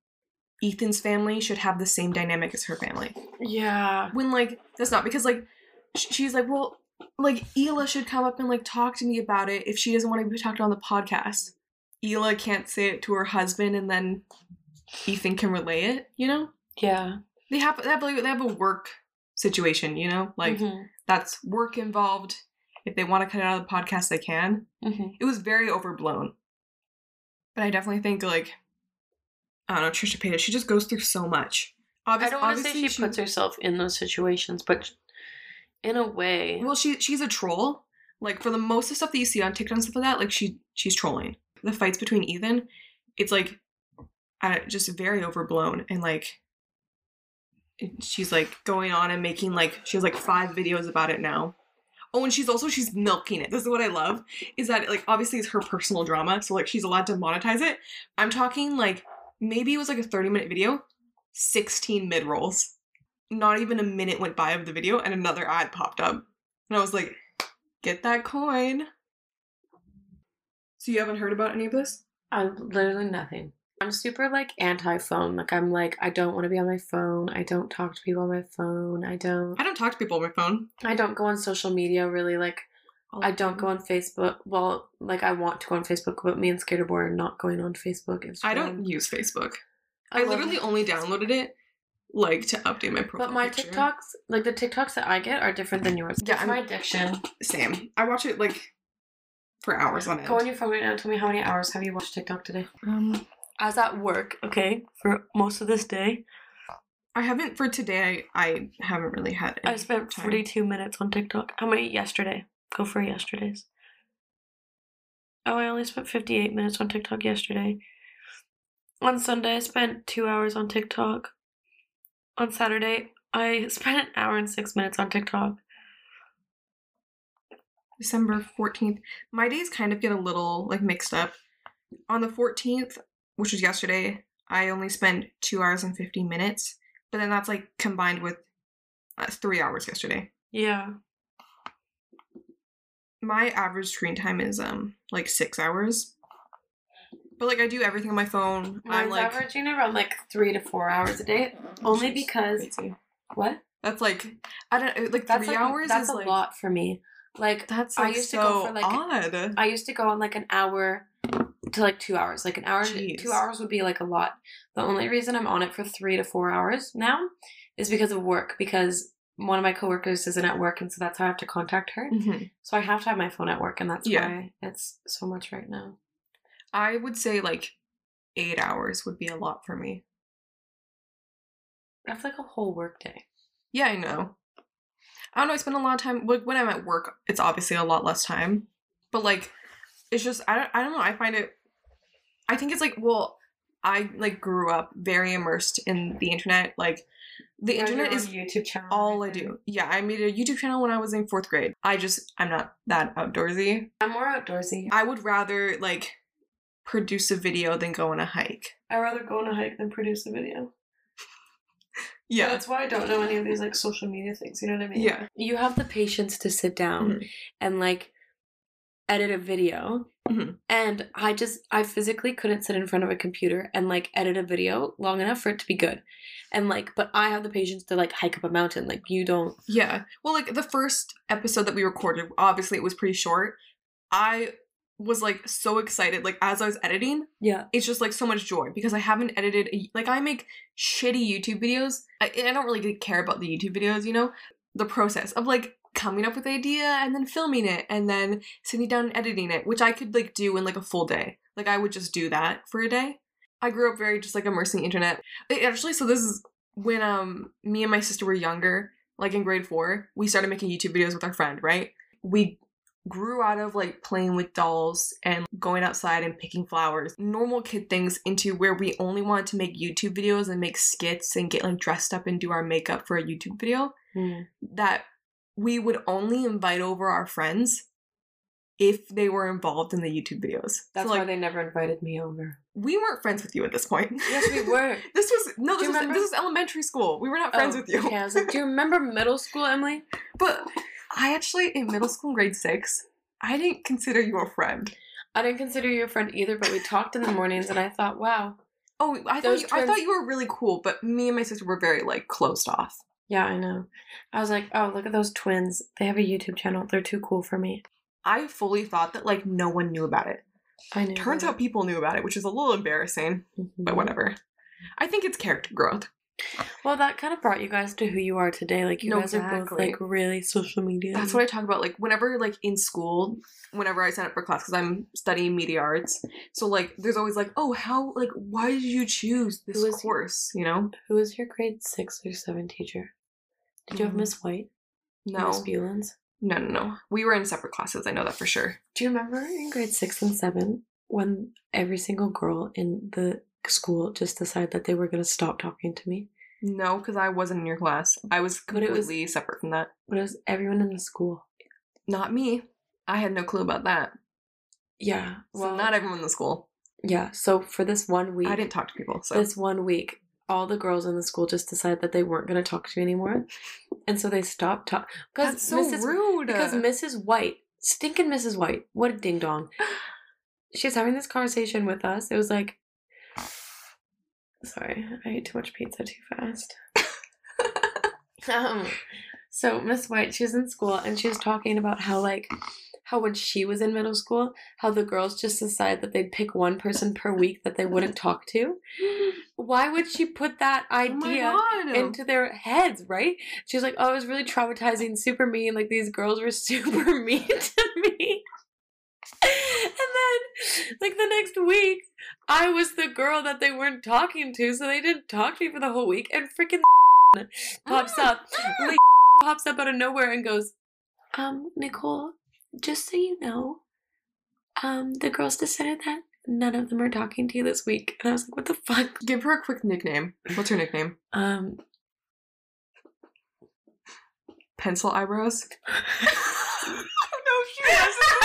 Ethan's family should have the same dynamic as her family. Yeah. When like that's not because like she's like, well, like Hila should come up and like talk to me about it if she doesn't want to be talked on the podcast. Hila can't say it to her husband and then Ethan can relay it, you know? Yeah. They have they have like they have a work situation, you know? Like Mhm. that's work involved. If they want to cut it out of the podcast, they can. Mhm. It was very overblown. But I definitely think like I don't know, Trisha Paytas, she just goes through so much. Obvi- I don't want to say obviously she puts herself in those situations, but in a way, Well, she she's a troll. Like for the most of stuff that you see on TikTok and stuff like that, like she she's trolling. The fights between Ethan, it's like uh, just very overblown and like she's like going on and making like she has like five videos about it now. Oh, and she's also she's milking it. This is what I love is that like obviously it's her personal drama, so like she's allowed to monetize it. I'm talking like maybe it was like a 30 minute video, 16 mid rolls. Not even a minute went by of the video and another ad popped up. And I was like, get that coin. So you haven't heard about any of this? I literally nothing. I'm super like anti-phone. Like I'm like I don't want to be on my phone. I don't talk to people on my phone. I don't. I don't talk to people on my phone. I don't go on social media really. Like I don't go on Facebook. Well, like I want to go on Facebook, but me and Skaterboard are not going on Facebook. Instagram. I don't use Facebook. I, love literally only downloaded it like to update my profile. But my picture. TikToks, like the TikToks that I get, are different than yours. Yeah, It's my addiction. Same. I watch it like for hours on end. Go on your phone right now. Tell me how many hours have you watched TikTok today? Um, I was at work, okay, for most of this day. I haven't for today. I, I haven't really had. I spent time. 42 minutes on TikTok. How many yesterday? Go for yesterday's. Oh, I only spent 58 minutes on TikTok yesterday. On Sunday, I spent two hours on TikTok. On Saturday, I spent an hour and six minutes on TikTok. December 14th. My days kind of get a little like mixed up. On the 14th, which was yesterday, I only spent 2 hours and 50 minutes, but then that's like combined with uh, 3 hours yesterday. Yeah. My average screen time is um like 6 hours. But like I do everything on my phone. I'm Mine's like averaging around like three to four hours a day. Only because crazy. what? That's like I don't like That's 3 like, hours That's is a like lot for me. Like that's I like used to so go for, like, odd. I used to go on like an hour to like two hours. Like an hour, Jeez. two hours would be like a lot. The only reason I'm on it for three to four hours now is because of work. Because one of my coworkers isn't at work, and so that's how I have to contact her. Mhm. So I have to have my phone at work, and that's Yeah. why it's so much right now. I would say like 8 hours would be a lot for me. That's like a whole work day. Yeah, I know. I don't know. I spend a lot of time like, when I'm at work. It's obviously a lot less time, but like, it's just I don't. I don't know. I find it. I think it's like well, I like grew up very immersed in the internet. Like, the internet is YouTube channel. all I do. Yeah, I made a YouTube channel when I was in fourth grade. I just I'm not that outdoorsy. I'm more outdoorsy. I would rather like produce a video than go on a hike. I rather go on a hike than produce a video. *laughs* Yeah. That's why I don't know any of these like social media things. You know what I mean? Yeah. You have the patience to sit down Mhm. and like edit a video Mhm. And I just, I physically couldn't sit in front of a computer and like edit a video long enough for it to be good. And like, but I have the patience to like hike up a mountain. Like, you don't. Yeah. Well, like the first episode that we recorded, obviously it was pretty short. I was like so excited. Like as I was editing, Yeah. it's just like so much joy because I haven't edited. A, like I make shitty YouTube videos. I, I don't really care about the YouTube videos, you know. The process of like coming up with the idea and then filming it and then sitting down and editing it, which I could like do in like a full day. Like I would just do that for a day. I grew up very just like immersing the internet. It- actually, so this is when um me and my sister were younger, like in grade four, we started making YouTube videos with our friend, right? We grew out of like playing with dolls and going outside and picking flowers, normal kid things, into where we only wanted to make YouTube videos and make skits and get like dressed up and do our makeup for a YouTube video. Mm. That we would only invite over our friends if they were involved in the YouTube videos. That's so, like, why they never invited me over. we weren't friends with you at this point. Yes, we *laughs* were. this was no, this was this was elementary school. We were not friends Oh, with you. Okay, I was like, do you remember middle school, Emily? But I actually in middle school grade six, I didn't consider you a friend. I didn't consider you a friend either, but we talked in the mornings, and I thought, wow, Oh, I thought you, I thought you were really cool, but me and my sister were very like closed off. yeah, I know. I was like, oh, look at those twins. They have a YouTube channel. They're too cool for me. I fully thought that like no one knew about it. I knew. Turns out people knew about it, which is a little embarrassing, Mhm. but whatever. I think it's character growth. Well, that kind of brought you guys to who you are today. Like, you No, guys are both like really social media. That's what I talk about. Like whenever like in school, whenever I sign up for class because I'm studying media arts. So like there's always like, oh, how like why did you choose this course? You know? Who was your grade six or seven teacher? Did you have Mm. Miss White? No, Miss Bulens? no, no, no. We were in separate classes. I know that for sure. Do you remember in grade six and seven when every single girl in the school just decided that they were going to stop talking to me? No, because I wasn't in your class. I was But it was- completely separate from that. But it was everyone in the school. Not me. I had no clue about that. Yeah. So Well, not everyone in the school. yeah. So for this one week, I didn't talk to people. So this one week, all the girls in the school just decided that they weren't going to talk to me anymore, and so they stopped talking. that's so Mrs. rude. Because Mrs. White, stinking Mrs. White, what a ding dong. *sighs* She was having this conversation with us. It was like, sorry, I ate too much pizza too fast. *laughs* um, so Miss White, she was in school and she was talking about how like how when she was in middle school, how the girls just decided that they'd pick one person per week that they wouldn't talk to. Why would she put that oh idea god. into their heads, right? She was like, "Oh, it was really traumatizing, super mean. Like these girls were *laughs* super mean to me." *laughs* Then, like the next week, I was the girl that they weren't talking to, so they didn't talk to me for the whole week. And freaking *laughs* pops up, Lee *laughs* pops up out of nowhere and goes, "Um, Nicole, just so you know, um, the girls decided that." None of them are talking to you this week. And I was like, what the fuck? Give her a quick nickname. What's her nickname? Um, Pencil eyebrows. *laughs* no, she hasn't.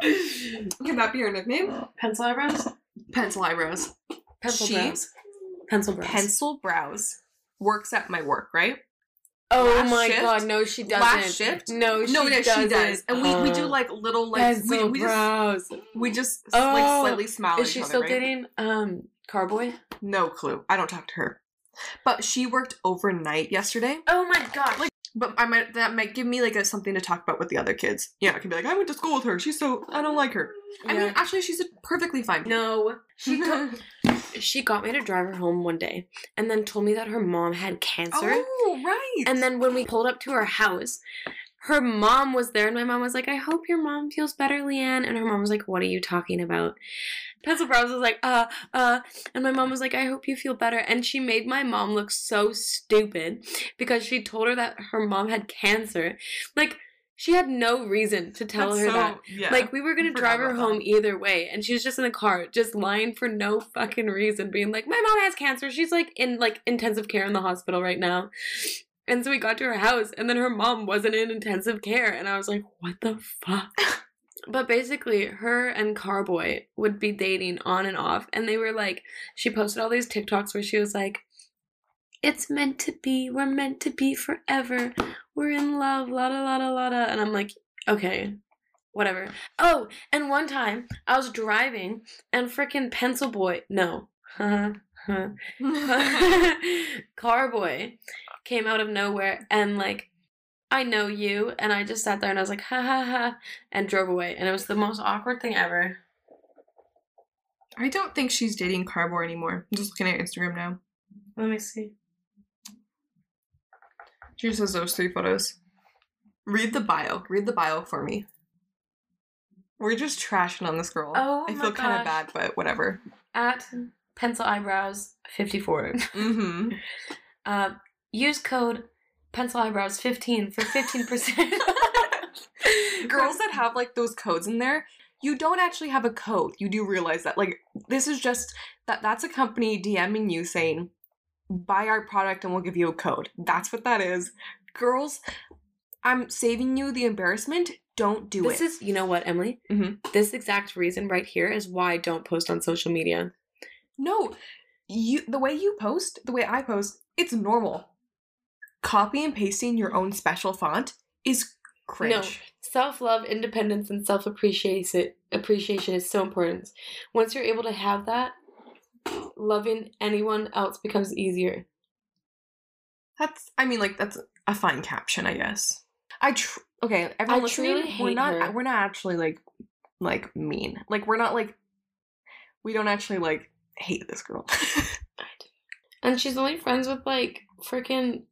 *laughs* Can that be her nickname? pencil eyebrows? Pencil eyebrows. Pencil She- brows. Pencil brows. Pencil brows. Works at my work, right? Oh Last my shift? god, no, she doesn't. Last shift? No, she no, no, doesn't. she does. And we, we do *gasps* like little like we, pencil we just brows. we just Oh, like slightly smile Is she other, still right? dating um Carboy? No clue. I don't talk to her. But she worked overnight yesterday. Oh my god. Like- But I might that might give me like a something to talk about with the other kids. Yeah, I can be like, I went to school with her. She's so I don't like her. I mean, actually, she's perfectly fine. no. She *laughs* she got me to drive her home one day and then told me that her mom had cancer. oh, right. And then when we pulled up to her house, her mom was there, and my mom was like, I hope your mom feels better, Leanne. And her mom was like, What are you talking about? Pencil Brows was like, uh, uh, and my mom was like, I hope you feel better. And she made my mom look so stupid because she told her that her mom had cancer. Like, she had no reason to tell That's her so- that. Yeah. Like we were gonna drive her home either way, and she was just in the car, just lying for no fucking reason, being like, "My mom has cancer. She's like in like intensive care in the hospital right now." And so we got to her house, and then her mom wasn't in intensive care, and I was like, "What the fuck?" *laughs* But basically, her and Carboy would be dating on and off, and they were like, she posted all these TikToks where she was like, "It's meant to be. We're meant to be forever. We're in love. La da la da la da." And I'm like, okay, whatever. Oh, and one time I was driving and freaking pencil boy, no, *laughs* *laughs* Carboy came out of nowhere and like I know you and I just sat there and I was like ha ha ha and drove away and it was the most awkward thing ever. I don't think she's dating Carboy anymore. I'm just looking at Instagram now. Let me see. She just has those three photos. Read the bio. Read the bio for me. We're just trashing on this girl. Oh I feel kind of bad, but whatever. At pencil eyebrows 54. Mm-hmm. Uh, *laughs* use code pencil eyebrows 15 for 15%. *laughs* Girls that have like those codes in there, you don't actually have a code. You do realize that. Like this is just that that's a company DMing you saying, buy our product and we'll give you a code. That's what that is. Girls, I'm saving you the embarrassment. Don't do it. this is, you know what, Emily? Mhm. This exact reason right here is why I don't post on social media. No, you the way you post, the way I post, it's normal. Copy and pasting your own special font is cringe. No, Self love, independence, and self appreciation appreciation is so important. Once you're able to have that, loving anyone else becomes easier. That's I mean like that's a fine caption, I guess. I tr- okay, everyone I listening, truly we're not her. we're not actually like like mean. Like we're not like we don't actually like hate this girl. *laughs* And she's only friends with like freaking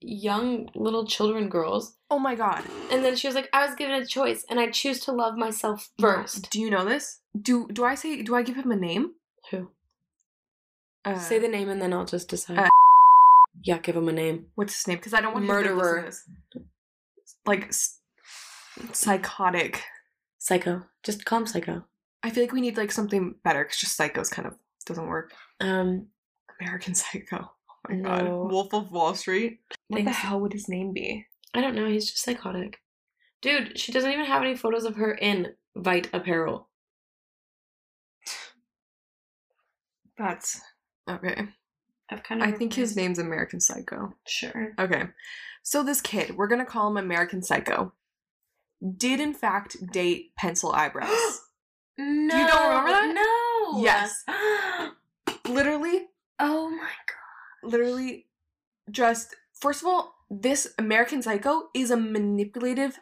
young little children girls. oh my god. And then she was like, I was given a choice and I choose to love myself first. Do you know this? Do do I say do I give him a name? Who? Uh, Say the name and then I'll just decide. uh, yeah, give him a name. what's his name? Because I don't want to Murderer. Like psychotic. Psycho. Just call him Psycho. I feel like we need like something better because just psychos kind of doesn't work. Um, American *laughs* Psycho. Oh my No. god. Wolf of Wall Street. What the hell would his name be? I don't know. He's just psychotic. Dude, she doesn't even have any photos of her in Vite apparel. That's okay. I've kind of I think his name's American Psycho. Sure. Okay. So this kid, we're gonna call him American Psycho, did in fact date pencil *gasps* eyebrows. No. You don't remember that? No. Yes. *gasps* literally, oh my god. literally, just first of all, this American Psycho is a manipulative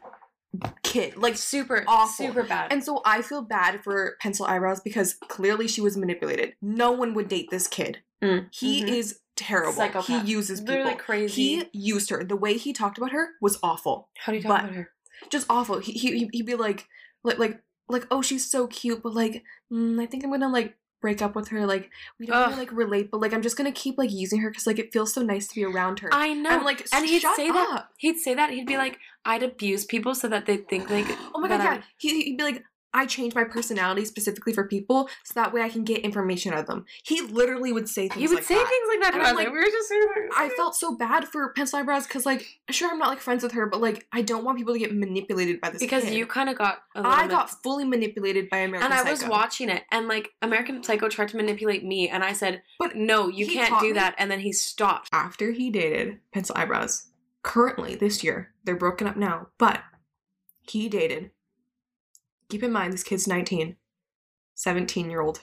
kid. Like Super awful. Super bad. And so I feel bad for pencil eyebrows because clearly she was manipulated. No one would date this kid. Mm, He mhm. is terrible. Psychopath. He uses people. Literally crazy. He used her. The way he talked about her was awful. How do you talk about her? Just awful. He he he'd be like like like like oh she's so cute, but like mm, I think I'm gonna like break up with her. Like we don't like relate, but like I'm just gonna keep like using her because like it feels so nice to be around her. I know. I'm like and he'd shut say that. up. He'd say that. He'd be like, "I'd abuse people so that they think like." *gasps* Oh my god, yeah. He, he'd be like, I change my personality specifically for people so that way I can get information out of them. He literally would say things He would like say that. things like that And. I'm Like, like, we were just saying. I felt so bad for pencil eyebrows because, like, sure, I'm not like friends with her, but like, I don't want people to get manipulated by this. because kid. you kind of got. A little I bit- got fully manipulated by American and I was watching it, and like American Psycho tried to manipulate me, and I said, But "No, you can't do that." And then he stopped. after he dated pencil eyebrows. Currently, this year, they're broken up now, but he dated. Keep in mind, this kid's 19, 17 year old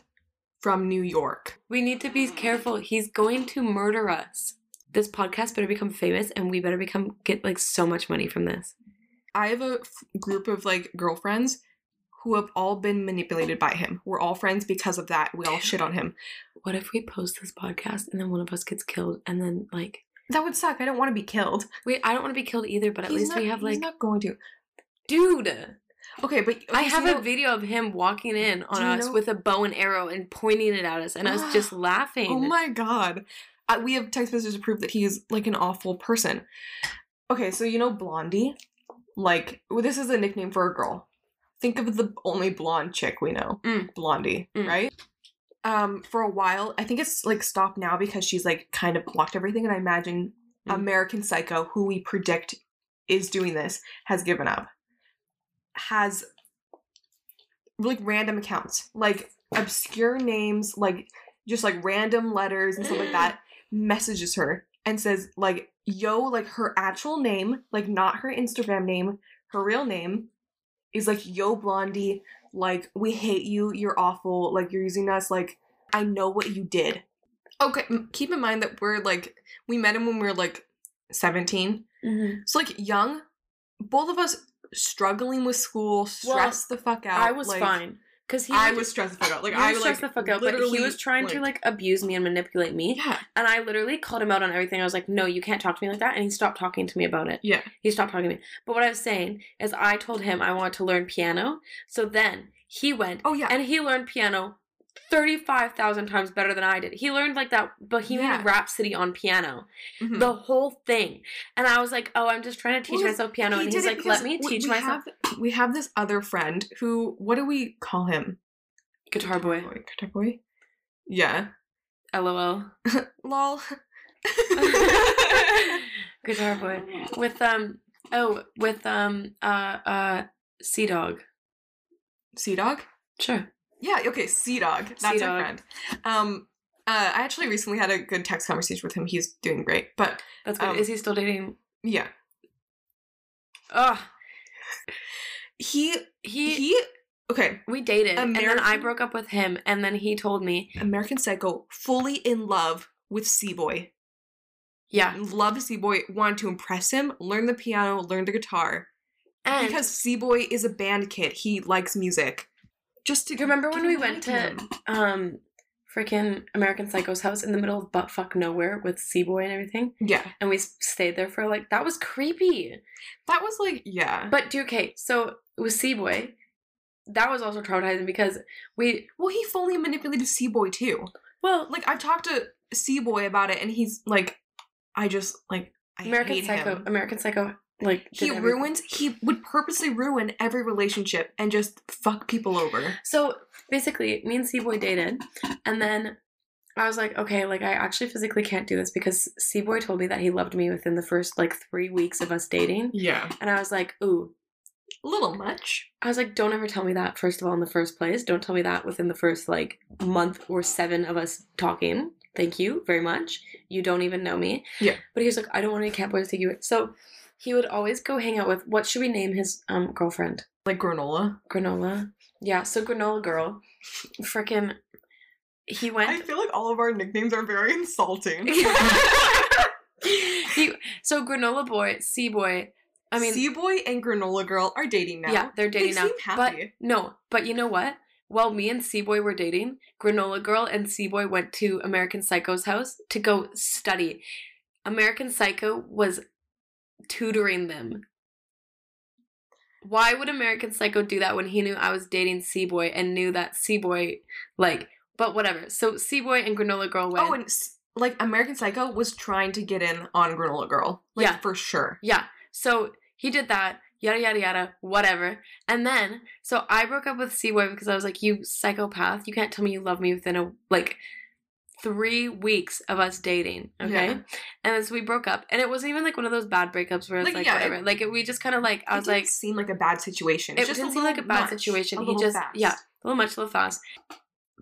from New York. We need to be careful. He's going to murder us. This podcast better become famous, and we better become get like so much money from this. I have a f- group of like girlfriends who have all been manipulated by him. We're all friends because of that. We all shit on him. *laughs* What if we post this podcast and then one of us gets killed, and then like, That would suck. I don't want to be killed. wait, I don't want to be killed either, but at He's least we have like he's not going to. dude. Okay, but I have a video of him walking in on us know- with a bow and arrow and pointing it at us, and us just *gasps* laughing. Oh my god. Uh, we have text messages to prove that he's like an awful person. Okay, so you know Blondie? Like, well, this is a nickname for a girl. Think of the only blonde chick we know. Mm. Blondie, Mm. right? Um, for a while, I think it's like stopped now because she's like kind of blocked everything, and I imagine Mm. American Psycho, who we predict is doing this, has given up. Has like random accounts, like obscure names, like just like random letters and stuff like that, *gasps* messages her and says like, "Yo," like her actual name, like not her Instagram name, her real name, is like, "Yo, Blondie, like we hate you. You're awful. Like you're using us. Like I know what you did." Okay, keep in mind that we're like we met him when we were like 17. Mhm. So like young, both of us struggling with school, stressed the fuck out. I was like, fine because he. I was stressed the fuck out. Like I like stressed the fuck out, but he was trying to like abuse me and manipulate me. yeah, And I literally called him out on everything. I was like, no, you can't talk to me like that. And he stopped talking to me about it. yeah. He stopped talking to me. But what I was saying is, I told him I want to learn piano. So then he went Oh yeah. and he learned piano 35,000 times better than I did. He learned like that Bohemian Yeah. Rhapsody on piano, Mhm. the whole thing. And I was like, oh, I'm just trying to teach Well, myself piano. He And he's like, let me teach we myself. Have, we have this other friend who, what do we call him? Guitar boy. Guitar boy. Yeah. LOL. Lol. Guitar boy. *laughs* *laughs* *laughs* With, um, oh, with, um, uh, uh, Sea Dog. Sea dog. Sure. Yeah. Okay. Sea dog. That's our Sea-Dog. friend. Um. Uh, I actually recently had a good text conversation with him. He's doing great. But That's good. Um, Is he still dating? yeah, Ugh. he He, he. Okay. we dated, and then I broke up with him, and then he told me, American Psycho, fully in love with Sea Boy. yeah, Loved Sea Boy. Wanted to impress him. Learn the piano. Learn the guitar. and because Sea Boy is a band kid. He likes music. Just to Do you remember when we went to him. um freaking American Psycho's house in the middle of buttfuck nowhere with Seaboy and everything, Yeah, and we stayed there for like that was creepy. that was like yeah. But do okay, so with Seaboy, that was also traumatizing because we well, he fully manipulated Sea Boy too. well Like I've talked to Sea Boy about it, and he's like, I just like I American Psycho, him. American Psycho, like He ruins. He would purposely ruin every relationship and just fuck people over. So basically, me and Seaboy dated, and then I was like, okay, like I actually physically can't do this because Seaboy told me that he loved me within the first like three weeks of us dating, Yeah, and I was like, ooh. a little much. I was like, don't ever tell me that, first of all, in the first place. Don't tell me that within the first like month or seven of us talking. Thank you very much. You don't even know me. Yeah. But he was like, I don't want any cat boys to take you. So he would always go hang out with what should we name his um girlfriend? Like granola. Granola. Yeah, so Granola Girl. Frickin' he went I feel like all of our nicknames are very insulting. *laughs* *laughs* he, so Granola Boy, Sea Boy. I mean Sea Boy and Granola Girl are dating now. Yeah, they're dating they now. Seem But no, but you know what? While me and Seaboy were dating, Granola Girl and Seaboy went to American Psycho's house to go study. American Psycho was tutoring them. Why would American Psycho do that when he knew I was dating Seaboy and knew that Seaboy, like, but whatever. So Seaboy and Granola Girl went. Oh, and like American Psycho was trying to get in on Granola Girl. Like Yeah. for sure. Yeah. So he did that, yada yada yada, whatever. And then so I broke up with Seaboy because I was like, You psychopath, you can't tell me you love me within a like three weeks of us dating. Okay. Yeah. And then so we broke up. And it wasn't even like one of those bad breakups where it's Like, like, yeah, whatever. like it, we just kinda like I was like seem like a bad situation. it It's just didn't seem like a bad much, situation. a He just fast. yeah, a little much, a little fast.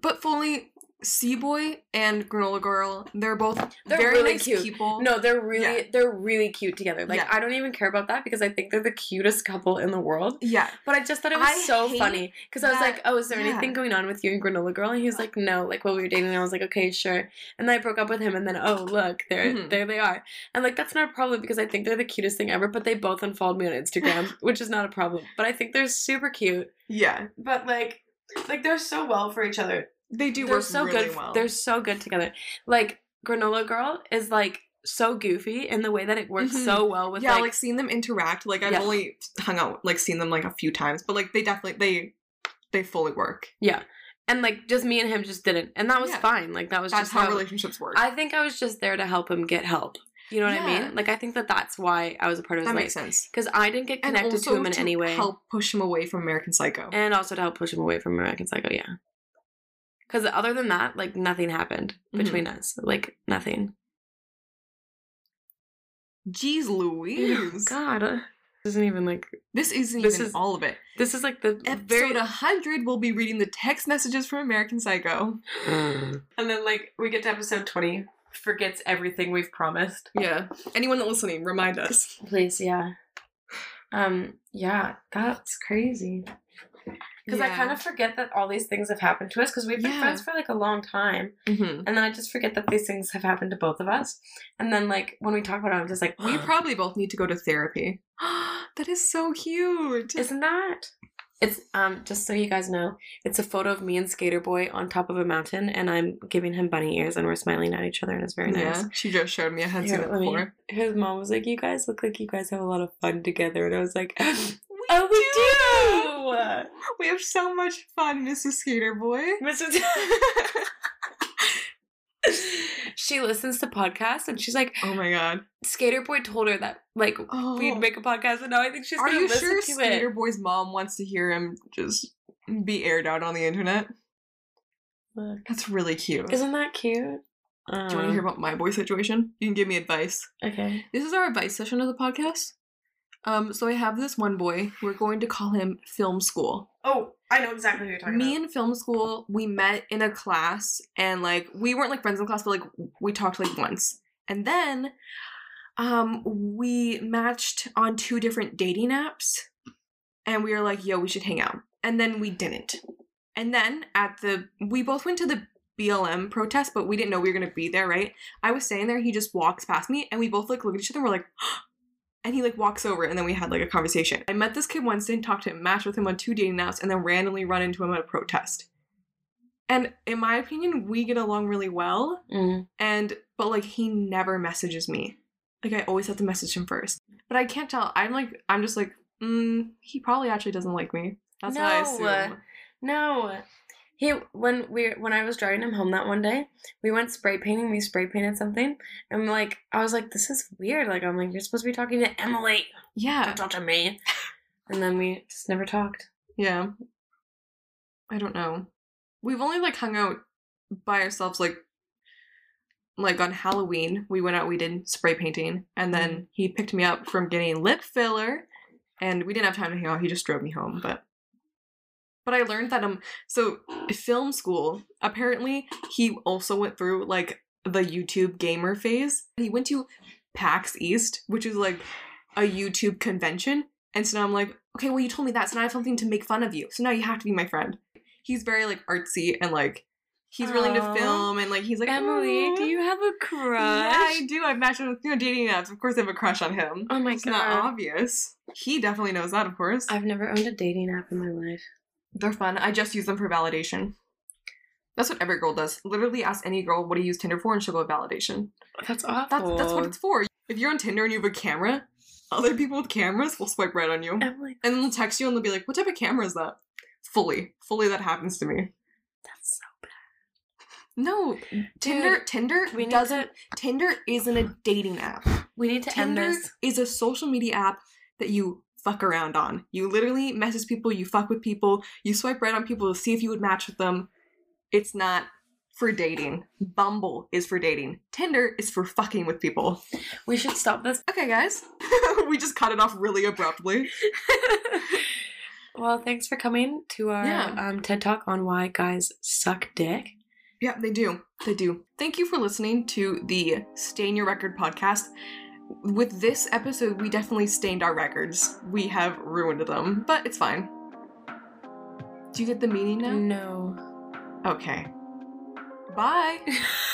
But fully, Seaboy and Granola Girl, they're both They're very really nice cute. people. No, they're really Yeah. they're really cute together. Like Yeah. I don't even care about that because I think they're the cutest couple in the world. Yeah. But I just thought it was I so funny because I was like, "Oh, is there yeah. anything going on with you and Granola Girl?" And he was like, "No." Like while we were dating, and I was like, "Okay, sure." And then I broke up with him, and then oh look, there, Mhm. there they are. And like that's not a problem because I think they're the cutest thing ever. But they both unfollowed me on Instagram, *laughs* which is not a problem. But I think they're super cute. Yeah. But like, like they're so well for each other. They do they're work so really good. well. They're so good together. Like Granola Girl is like so goofy in the way that it works Mhm. so well with yeah, like, like seeing them interact. Like I've Yeah. only hung out, like seen them like a few times, but like they definitely they they fully work. Yeah. And like just me and him just didn't. And that was Yeah. fine. Like that was That's just how, how, relationships work. I think I was just there to help him get help. You know what I mean? Like I think that that's why I was a part of his that life. makes sense. Because I didn't get connected to him in to any way. help push him away from American Psycho. And also to help push him away from American Psycho, yeah. Because other than that, like nothing happened Mhm. between us. Like nothing. Jeez Louise. *sighs* God. uh, This isn't even like This isn't This even is all of it. this is like the Episode very 100, we'll be reading the text messages from American Psycho. *sighs* and then like we get to episode twenty, forgets everything we've promised. Yeah. Anyone that listening, remind us. Please, yeah. Um, yeah, that's crazy. Because I kind of forget that all these things have happened to us because we've been Yeah. friends for like a long time. Mhm. And then I just forget that these things have happened to both of us. And then, like, when we talk about it, I'm just like, We probably both need to go to therapy. *gasps* that is so cute. Isn't that? It's um just so you guys know, it's a photo of me and Skater Boy on top of a mountain, and I'm giving him bunny ears, and we're smiling at each other, and it's very nice. Yeah, she just showed me. a hadn't Here, seen me- before. His mom was like, "You guys look like you guys have a lot of fun together," and I was like, *laughs* "Oh, we do." We have so much fun, Mrs. Skater Boy. Mrs. *laughs* she listens to podcasts, and she's like, oh my god. "Skater Boy told her that like Oh. we'd make a podcast, and now I think she's Are you sure Skater it." Boy's mom wants to hear him just be aired out on the internet? Look. That's really cute. Isn't that cute? Do you want to hear um. about my boy situation? You can give me advice. Okay. This is our advice session of the podcast. Um, so I have this one boy. We're going to call him Film School. Oh, I know exactly who you're talking about. Me and Film School, we met in a class, and like we weren't like friends in class, but like we talked like once, and then um we matched on two different dating apps, and we were like, "Yo, we should hang out," and then we didn't. And then at the we both went to the BLM protest, but we didn't know we were gonna be there, right? I was standing there, he just walks past me, and we both like look at each other, and we're like, and he like walks over, and then we had like a conversation. I met this kid Wednesday, talked to him, matched with him on two dating apps, and then randomly run into him at a protest. And in my opinion, we get along really well, Mm. and but like he never messages me. Like I always have to message him first, but I can't tell. I'm like I'm just like, mm, he probably actually doesn't like me. That's what I No. assume. No. He when we when I was driving him home that one day, we went spray painting. We spray painted something, and like I was like, "This is weird." Like I'm like, "You're supposed to be talking to Emily, Yeah, don't talk to me." And then we just never talked. yeah. I don't know. We've only like hung out by ourselves like like on Halloween. We went out, we did spray painting, and then mm. he picked me up from getting lip filler, and we didn't have time to hang out. He just drove me home, but but I learned that um so film school apparently he also went through like the YouTube gamer phase. He went to PAX East, which is like a YouTube convention, and so now I'm like, okay, well you told me that, so now I have something to make fun of you. So now you have to be my friend. He's very like artsy and like he's willing to film and like he's like Emily, do you have a crush? Yeah, I do. I've matched with you know, dating apps. Of course, I have a crush on him. oh my It's god. It's not obvious. He definitely knows that, of course. I've never owned a dating app in my life. They're fun. I just use them for validation. That's what every girl does. Literally ask any girl what do you use Tinder for and she'll go validation. That's awful. That's that's what it's for. If you're on Tinder and you have a camera, other people with cameras will swipe right on you. Emily, And then they'll text you and they'll be like, What type of camera is that? Fully. Fully that happens to me. that's so bad. No. Tinder Tinder we doesn't Tinder isn't a dating app. We need to end Tinder this. is a social media app that you fuck around on. You literally message people, you fuck with people, you swipe right on people to see if you would match with them. It's not for dating. Bumble is for dating. Tinder is for fucking with people. We should stop this. Okay, guys. *laughs* we just cut it off really abruptly. *laughs* well, thanks for coming to our Yeah. um, TED Talk on why guys suck dick. Yeah, they do. They do. Thank you for listening to the Stain Your Record podcast. With this episode, we definitely stained our records. We have ruined them, but it's fine. Do you get the meaning now? No. Okay. Bye. *laughs*